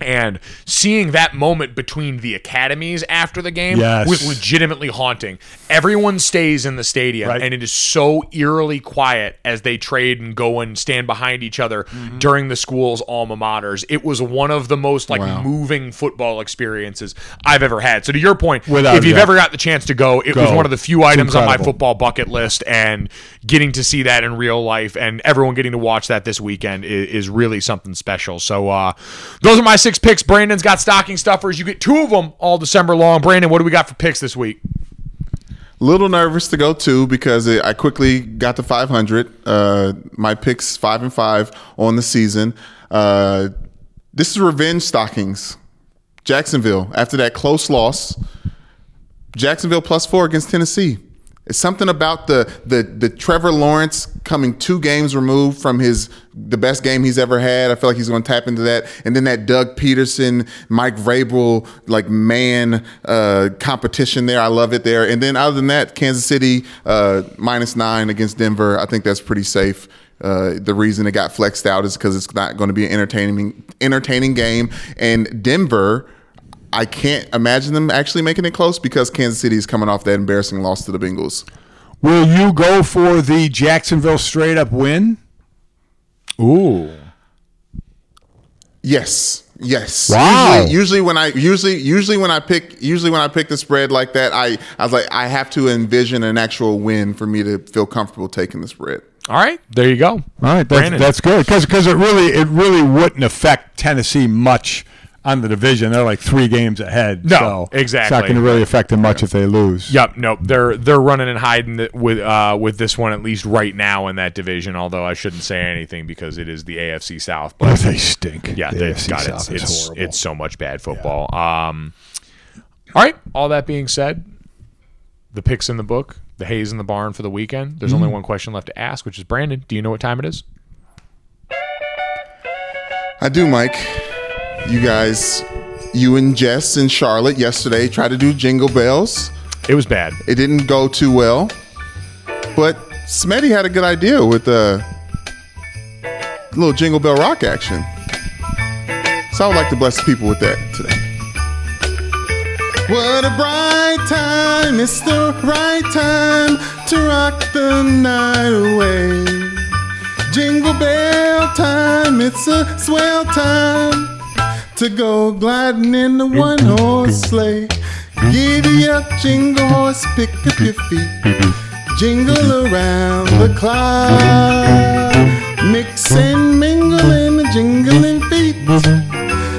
And seeing that moment between the academies after the game Yes. was legitimately haunting. Everyone stays in the stadium, Right. and it is so eerily quiet as they trade and go and stand behind each other Mm-hmm. during the school's alma maters. It was one of the most like Wow. moving football experiences I've ever had. So to your point, Without if you've ever got the chance to go, it was one of the few items on my football bucket list, and getting to see that in real life and everyone getting to watch that this weekend is, is really something special. So uh, those are my six picks. Brandon's got stocking stuffers. You get two of them all December long. Brandon, what do we got for picks this week? A little nervous to go two because it, I quickly got to 500. Uh, my picks five and five on the season. Uh, this is revenge stockings. Jacksonville after that close loss. Jacksonville plus four against Tennessee. It's something about the the the Trevor Lawrence coming two games removed from his the best game he's ever had. I feel like he's going to tap into that, and then that Doug Pederson, Mike Vrabel like man uh, competition there. I love it there. And then other than that, Kansas City uh, minus nine against Denver. I think that's pretty safe. Uh, the reason it got flexed out is because it's not going to be an entertaining entertaining game, and Denver. I can't imagine them actually making it close because Kansas City is coming off that embarrassing loss to the Bengals. Will you go for the Jacksonville straight up win? Ooh. Yes. Yes. Wow. Usually, usually when I usually usually when I pick usually when I pick the spread like that, I I was like I have to envision an actual win for me to feel comfortable taking the spread. All right, there you go. All right, that's, Brandon. that's good because it really it really wouldn't affect Tennessee much on the division. They're like three games ahead. No, so It's not going to really affect them much if they lose. Yep, nope. They're they're running and hiding with uh with this one at least right now in that division. Although I shouldn't say anything because it is the AFC South. But But they stink. yeah, the they've AFC got it. South is It's horrible. it's so much bad football. Um, all right. All that being said, the picks in the book, the haze in the barn for the weekend. There's Mm-hmm. only one question left to ask, which is Brandon. Do you know what time it is? I do, Mike. You guys, you and Jess and Charlotte yesterday tried to do Jingle Bells. It was bad. It didn't go too well, but Smitty had a good idea with a little Jingle Bell Rock action. So I would like to bless the people with that today. What a bright time, it's the right time to rock the night away. Jingle bell time, it's a swell time to go gliding in the one horse sleigh. Giddy up, jingle horse, pick up your feet. Jingle around the clock. Mix and mingle in the jingling feet.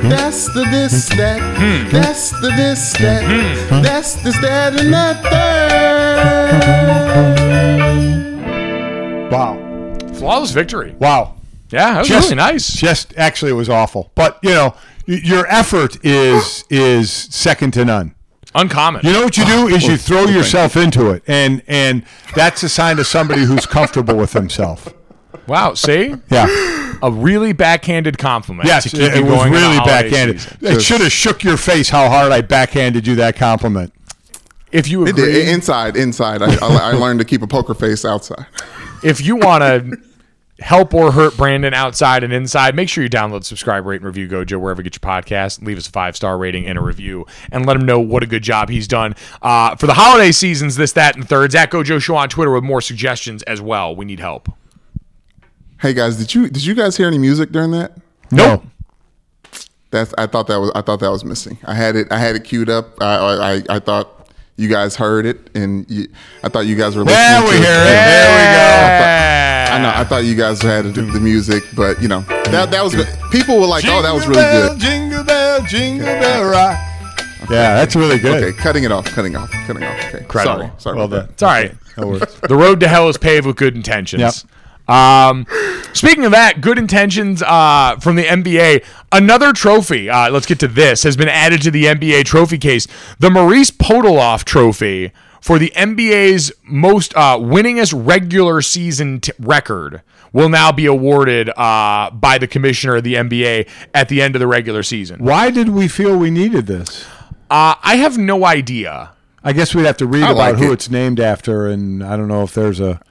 That's the this, that. That's the this, that. That's this, that, and that third. wow, Flawless victory. wow. Yeah, that was Just- really nice. Just actually, it was awful. But you know, y- your effort is is second to none. Uncommon. You know what you do is you oh, throw yourself into it, and and that's a sign of somebody who's comfortable with himself. wow. See, Yeah. a really backhanded compliment. Yes, to keep it, it was going really backhanded. season. It should have shook your face how hard I backhanded you that compliment. If you It did. Inside, inside. I, I, I learned to keep a poker face outside. if you want to help or hurt Brandon outside and inside, make sure you download, subscribe, rate, and review Gojo wherever you get your podcast. Leave us a five star rating and a review, and let him know what a good job he's done uh, for the holiday seasons. This, that, and thirds. At Gojo Show on Twitter with more suggestions as well. We need help. Hey guys, did you did you guys hear any music during that? Nope. That's I thought that was I thought that was missing. I had it I had it queued up. I I, I thought you guys heard it, and you, I thought you guys were listening. There we to hear it. There we go. I know. I thought you guys had the, the music, but you know that that was good. People were like, "Oh, that was really good." Jingle bell, jingle bell rock. Yeah, that's really good. Okay, cutting it off, cutting off, cutting off. Okay, Incredible. sorry, sorry. Well about done. that. It's all right. That works. the road to hell is paved with good intentions. Yep. Um, speaking of that, good intentions uh, from the NBA. Another trophy. Uh, let's get to this. Has been added to the NBA trophy case. The Maurice Podoloff Trophy for the NBA's most uh, winningest regular season t- record will now be awarded uh, by the commissioner of the NBA at the end of the regular season. Why did we feel we needed this? Uh, I have no idea. I guess we'd have to read I about like who it. it's named after, and I don't know if there's a.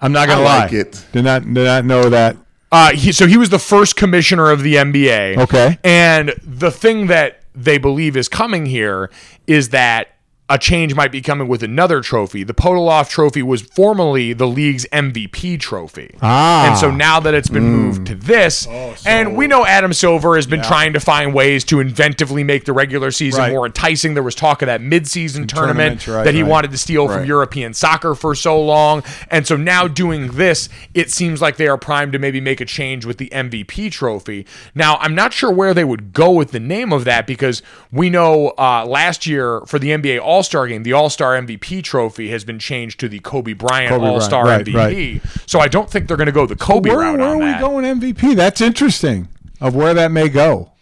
I'm not gonna I lie. like it. Did not did not know that. Uh, he, so he was the first commissioner of the NBA. Okay. And the thing that they believe is coming here is that a change might be coming with another trophy. The Podoloff Trophy was formerly the league's MVP trophy. Ah. And so now that it's been moved to this, and we know Adam Silver has been trying to find ways to inventively make the regular season Right. more enticing. There was talk of that midseason tournament tournaments, right, that he right. wanted to steal from European soccer for so long. And so now doing this, it seems like they are primed to maybe make a change with the MVP trophy. Now, I'm not sure where they would go with the name of that because we know uh, last year for the NBA All Star game, the All Star MVP trophy has been changed to the Kobe Bryant All Star right, MVP. So I don't think they're going to go the Kobe where route where are we that. going MVP? That's interesting of where that may go.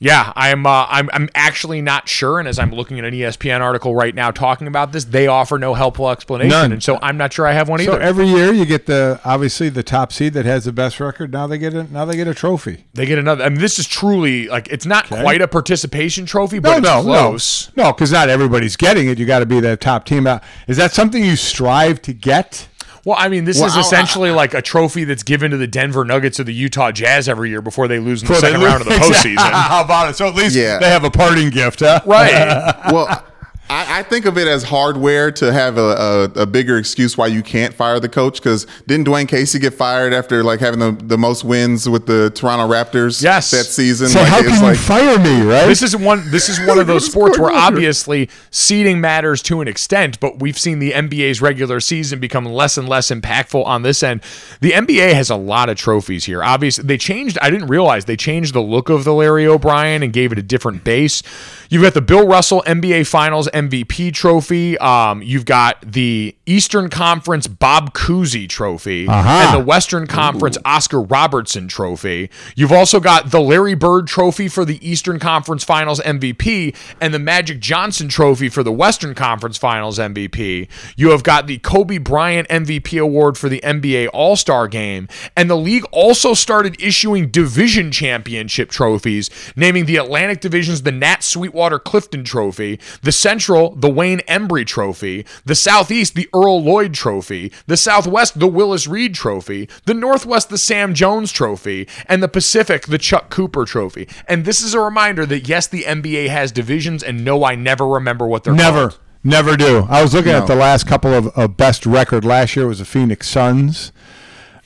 Yeah, I'm, uh, I'm I'm actually not sure. And as I'm looking at an ESPN article right now talking about this, they offer no helpful explanation, None. and so I'm not sure I have one So either. every year you get the obviously the top seed that has the best record. Now they get a now they get a trophy. they get another. I mean, this is truly like it's not quite a participation trophy, but No, it's no, close. no, no, because not everybody's getting it. You got to be that top team. Uh, Is that something you strive to get? Well, I mean, this Well, is I- essentially like a trophy that's given to the Denver Nuggets or the Utah Jazz every year before they lose in the second lose- round of the postseason. How about it? So at least Yeah. they have a parting gift, huh? right. well, I, I think of it as hardware to have a, a, a bigger excuse why you can't fire the coach. Because didn't Dwane Casey get fired after like having the, the most wins with the Toronto Raptors Yes. that season? So like, how it's can you fire me, right? This is one. This is one of those sports where obviously seeding matters to an extent, but we've seen the NBA's regular season become less and less impactful on this end. The NBA has a lot of trophies here. Obviously, they changed. I didn't realize they changed the look of the Larry O'Brien and gave it a different base. You've got the Bill Russell NBA Finals MVP trophy. Um, you've got the Eastern Conference Bob Cousy trophy Uh-huh. and the Western Conference Oscar Robertson trophy. You've also got the Larry Bird trophy for the Eastern Conference Finals MVP and the Magic Johnson trophy for the Western Conference Finals MVP. You have got the Kobe Bryant MVP award for the NBA All Star game. And the league also started issuing division championship trophies, naming the Atlantic Divisions the Nat Sweetwater Clifton Trophy, the Central the Wayne Embry Trophy, the Southeast the Earl Lloyd Trophy, the Southwest the Willis Reed Trophy, the Northwest the Sam Jones Trophy, and the Pacific the Chuck Cooper Trophy. And this is a reminder that yes, the NBA has divisions, and no, I never remember what they're Never, called. never never do. I was looking No. at the last couple of, of best record. Last year was the Phoenix Suns.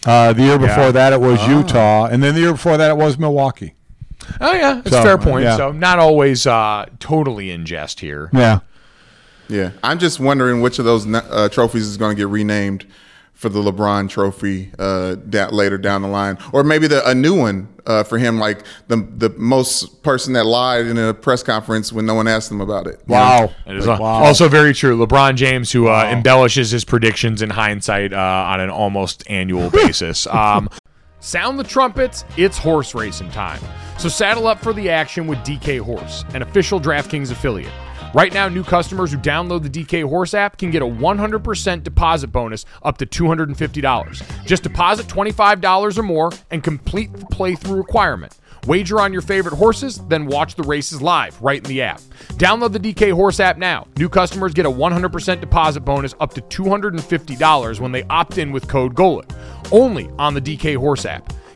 Uh, the year before that it was Ah. Utah, and then the year before that it was Milwaukee. Oh yeah, it's So, a fair point. yeah. So not always uh, totally in jest here. Yeah. Yeah, I'm just wondering which of those uh, trophies is going to get renamed for the LeBron Trophy uh, da- later down the line, or maybe the, a new one uh, for him, like the the most person that lied in a press conference when no one asked them about it. you know? Wow. It is Like, al- wow. also very true. LeBron James, who uh, embellishes his predictions in hindsight uh, on an almost annual basis. Um, Sound the trumpets, it's horse racing time. So saddle up for the action with DK Horse, an official DraftKings affiliate. Right now, new customers who download the DK Horse app can get a 100% deposit bonus up to $250. Just deposit $25 or more and complete the playthrough requirement. Wager on your favorite horses, then watch the races live right in the app. Download the DK Horse app now. New customers get a 100% deposit bonus up to $250 when they opt in with code GOLIT. Only on the DK Horse app.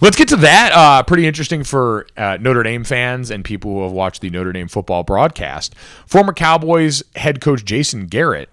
Let's get to that. Uh, pretty interesting for uh, Notre Dame fans and people who have watched the Notre Dame football broadcast. Former Cowboys head coach Jason Garrett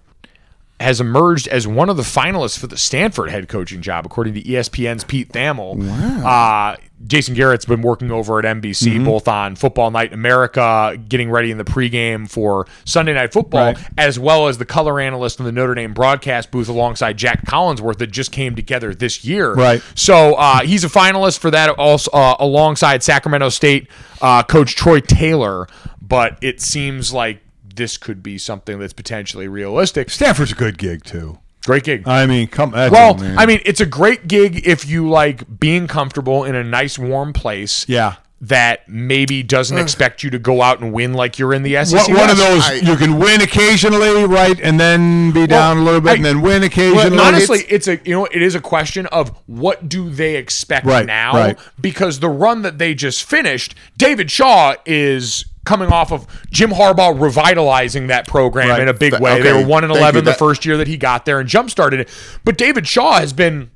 has emerged as one of the finalists for the Stanford head coaching job, according to ESPN's Pete Thamel. Uh, Jason Garrett's been working over at NBC, both on Football Night in America, getting ready in the pregame for Sunday Night Football, Right. as well as the color analyst in the Notre Dame broadcast booth alongside Jack Collinsworth that just came together this year. Right. So uh, he's a finalist for that, also uh, alongside Sacramento State uh, coach Troy Taylor. But it seems like this could be something that's potentially realistic. Stanford's a good gig too. Great gig. I mean, come. That's well, I mean, it's a great gig if you like being comfortable in a nice, warm place. Yeah. That maybe doesn't expect you to go out and win like you're in the SEC. One, one of those I- you can win occasionally, right, and then be down a little bit, I- and then win Well, occasionally. honestly, it's, a you know it is a question of what do they expect Right, now right. because the run that they just finished, David Shaw is coming off of Jim Harbaugh revitalizing that program Right. in a big way. They were one and eleven the first year that he got there and jump started it. But David Shaw has been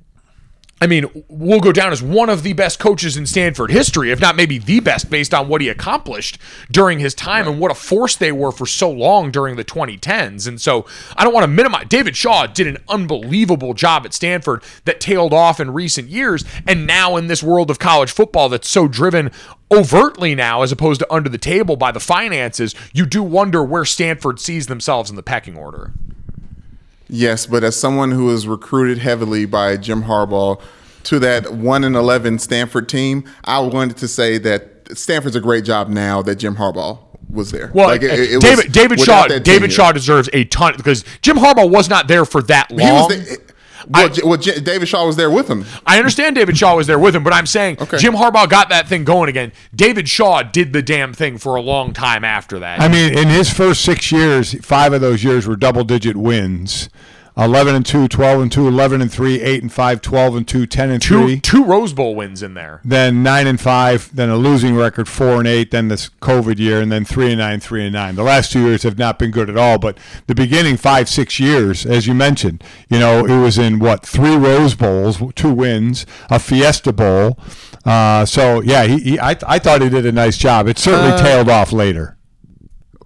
I mean, will go down as one of the best coaches in Stanford history, if not maybe the best, based on what he accomplished during his time and what a force they were for so long during the 2010s. And so I don't want to minimize. David Shaw did an unbelievable job at Stanford that tailed off in recent years. And now in this world of college football that's so driven overtly now as opposed to under the table by the finances, you do wonder where Stanford sees themselves in the pecking order. Yes, but as someone who was recruited heavily by Jim Harbaugh to that one and eleven Stanford team, I wanted to say that Stanford's a great job now that Jim Harbaugh was there. Well, Like, it- it was David David Shaw David tenure. Shaw deserves a ton because Jim Harbaugh was not there for that long. He was the, well, J- well, J- David Shaw was there with him. I understand David Shaw was there with him, but I'm saying Okay. Jim Harbaugh got that thing going again. David Shaw did the damn thing for a long time after that. I mean, in his first six years, five of those years were double digit wins. 11 and 2, 12 and 2, 11 and 3, 8 and 5, 12 and 2, 10 and two 3. two Rose Bowl wins in there. Then 9 and 5, then a losing record 4 and 8, then this COVID year and then 3 and 9, 3 and 9. The last two years have not been good at all, but the beginning 5 6 years as you mentioned, you know, it was in what, 3 Rose Bowls, two wins, a Fiesta Bowl. Uh, so yeah, he, he I, I thought he did a nice job. It certainly tailed off later.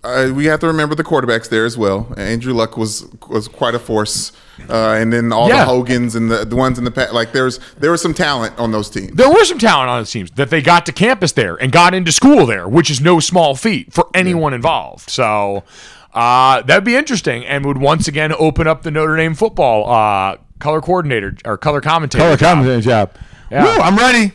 Uh, we have to remember the quarterbacks there as well. Andrew Luck was was quite a force, uh, and then all Yeah. the Hogans and the, the ones in the past. Like there's there was some talent on those teams. There were some talent on the teams that they got to campus there and got into school there, which is no small feat for anyone involved. So uh, that'd be interesting and would once again open up the Notre Dame football uh, color coordinator or color commentator. Color job. commentating job. Yeah. Woo, I'm ready.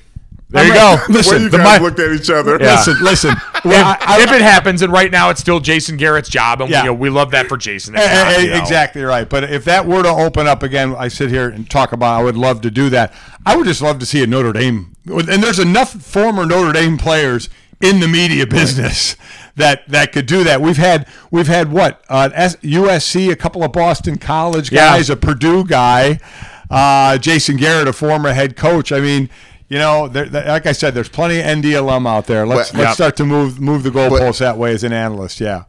There I'm you ready. go. Listen, When you the guys mi- looked at each other. Yeah. listen, listen. If, Well, I- I- if it happens, and right now it's still Jason Garrett's job, and Yeah. you know, we love that for Jason. It's Eh, not, eh, you know. Exactly right. But if that were to open up again, I sit here and talk about. I would love to do that. I would just love to see a Notre Dame, and there's enough former Notre Dame players in the media business that that could do that. We've had we've had what uh, USC, a couple of Boston College Yeah. guys, a Purdue guy, uh, Jason Garrett, a former head coach. I mean. You know, there, like I said, there's plenty of ND alum out there. Let's But- let's start to move move the goalposts that way as an analyst. Yeah.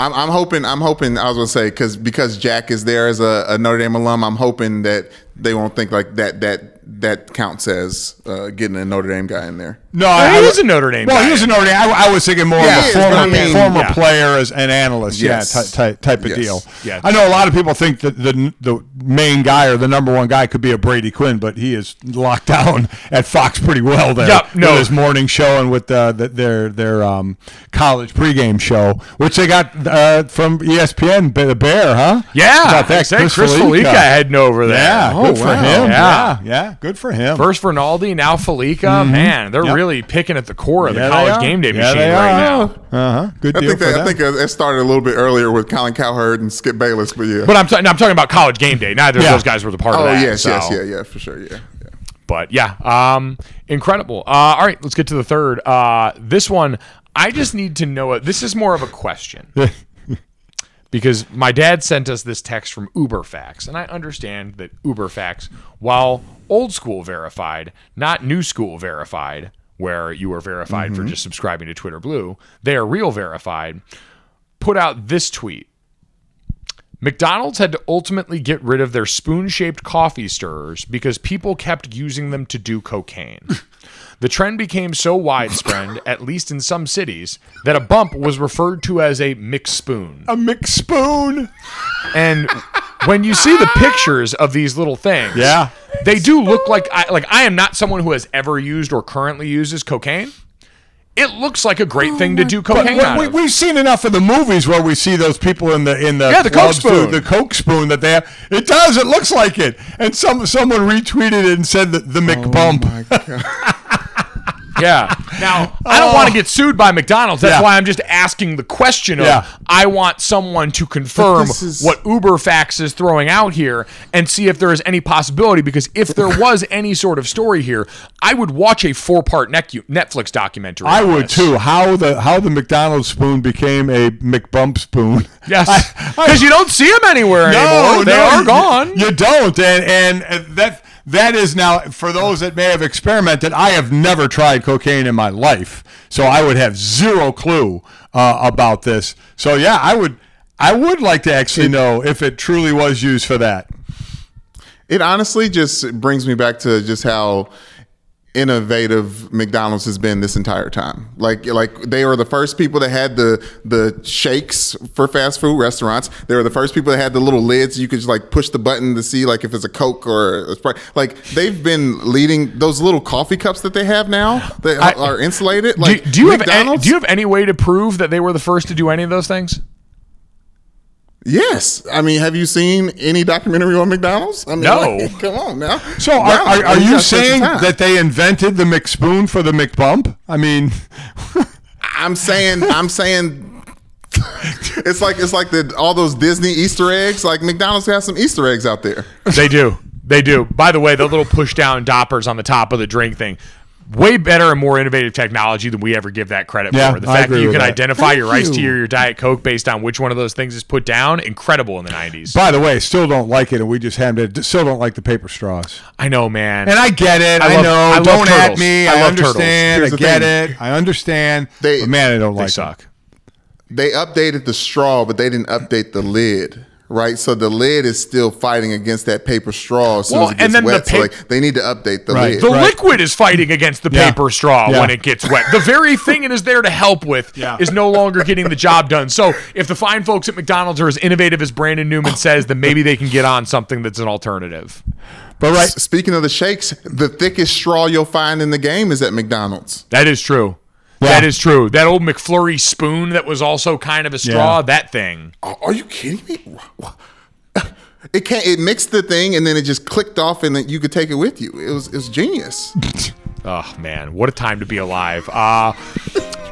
I'm, I'm hoping. I'm hoping. I was gonna say because because Jack is there as a, a Notre Dame alum. I'm hoping that they won't think like that. That that counts as uh, getting a Notre Dame guy in there. No, I, he I- is a Notre Dame Well, guy. he was a Notre Dame. I, I was thinking more Yeah, of a former, I mean- former Yeah. player as an analyst. Yes. Yeah, ty- ty- type of Yes. deal. Yes. I know a lot of people think that the the main guy or the number one guy could be a Brady Quinn, but he is locked down at Fox pretty well there. Yep, no. with his morning show and with uh, the, their their um, college pregame show, which they got uh, from ESPN, the Bear, huh? Yeah, got that. Chris, Chris Fallica heading over there. Yeah, Oh, good for him. Yeah. Yeah, yeah, good for him. First Fernaldi, now Fallica. Man, they're Mm-hmm. Yep. really picking at the core of the Yeah, they college game day Yeah, machine right now. Uh huh. Good I deal think for that, I think uh, it started a little bit earlier with Colin Cowherd and Skip Bayless, but yeah. But I'm, ta- I'm talking about college game day. Neither Yeah. of those guys were the part oh of that. yes, yes, so- yeah, yeah, for sure, yeah. yeah. But yeah, um, incredible. Uh, all right, let's get to the third. Uh, this one, I just need to know it. This is more of a question because my dad sent us this text from UberFacts, and I understand that UberFacts, while old school verified, not new school verified, where you are verified for mm-hmm. just subscribing to Twitter Blue, they are real verified. Put out this tweet. McDonald's had to ultimately get rid of their spoon shaped coffee stirrers because people kept using them to do cocaine. The trend became so widespread, at least in some cities, that a bump was referred to as a McSpoon. a McSpoon. And when you see the pictures of these little things, Yeah. they do look like I like I am not someone who has ever used or currently uses cocaine. It looks like a great thing to oh do But cocaine we, out we, of. we've seen enough of the movies where we see those people in the in the Yeah, the Coke spoon. the Coke spoon that they have. It does. It looks like it. And some someone retweeted it and said that the oh McBump. Yeah. Now, I don't want to get sued by McDonald's. That's. Yeah. why I'm just asking the question of Yeah. I want someone to confirm this is- what UberFacts is throwing out here and see if there is any possibility because if there was any sort of story here, I would watch a four-part Netflix documentary. I on would this. too. How the how the McDonald's spoon became a McBump spoon. Yes. I- I- Because you don't see them anywhere anymore. they are you- gone. You don't, and and uh, that that is now for those that may have experimented. I have never tried cocaine in my life, so I would have zero clue uh, about this. So yeah, I would I would like to actually know if it truly was used for that. It honestly just brings me back to just how innovative McDonald's has been this entire time. Like like they were the first people that had the the shakes for fast food restaurants. They were the first people that had the little lids you could just like push the button to see like if it's a Coke or a Sprite. Like they've been leading those little coffee cups that they have now that I- are insulated. Like do you have any, do you have any way to prove that they were the first to do any of those things? Yes, I mean, have you seen any documentary on McDonald's? I mean, No. like, come on now. So are, Wow, are, are you you gotta spend some saying that they invented the McSpoon for the McBump? I mean, I'm saying, I'm saying, it's like it's like the all those Disney Easter eggs. Like McDonald's has some Easter eggs out there. They do. They do. By the way, the little push down doppers on the top of the drink thing. Way better and more innovative technology than we ever give that credit Yeah, for. The fact that you can that. identify your iced tea or your Diet Coke based on which one of those things is put down, incredible in the 90s. by the way, still don't like it, and we just haven't. Still don't like the paper straws. I know, man. And I get it. I I, love- know. I don't at me. I I, love understand. Here's I get thing. it. I understand. They- but man, I don't they like it. suck. They updated the straw, but they didn't update the lid. Right, so the lid is still fighting against that paper straw as soon Well, as it gets and then the wet. so like, they need to update the Right. lid. The Right. liquid is fighting against the Yeah. paper straw Yeah. when it gets wet. The very thing it is there to help with Yeah. is no longer getting the job done. So if the fine folks at McDonald's are as innovative as Brandon Newman oh. says, then maybe they can get on something that's an alternative. But right, S- Speaking of the shakes, the thickest straw you'll find in the game is at McDonald's. That is true. Yeah. That is true. That old McFlurry spoon that was also kind of a straw, Yeah. that thing. Are are you kidding me? It can't. It mixed the thing and then it just clicked off, and then you could take it with you. It was it was genius. Oh man, what a time to be alive. Uh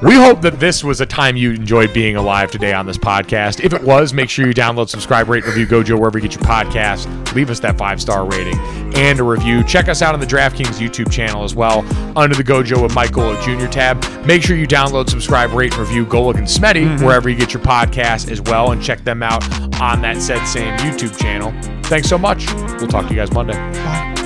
we hope that this was a time you enjoyed being alive today on this podcast. If it was, make sure you download, subscribe, rate, review Gojo wherever you get your podcast. Leave us that five star rating and a review. Check us out on the DraftKings YouTube channel as well under the Gojo with Mike Golic Jr. tab. Make sure you download, subscribe, rate, and review Golic and Smitty mm-hmm. wherever you get your podcast as well, and check them out on that said same YouTube channel. Thanks so much. We'll talk to you guys Monday. Bye.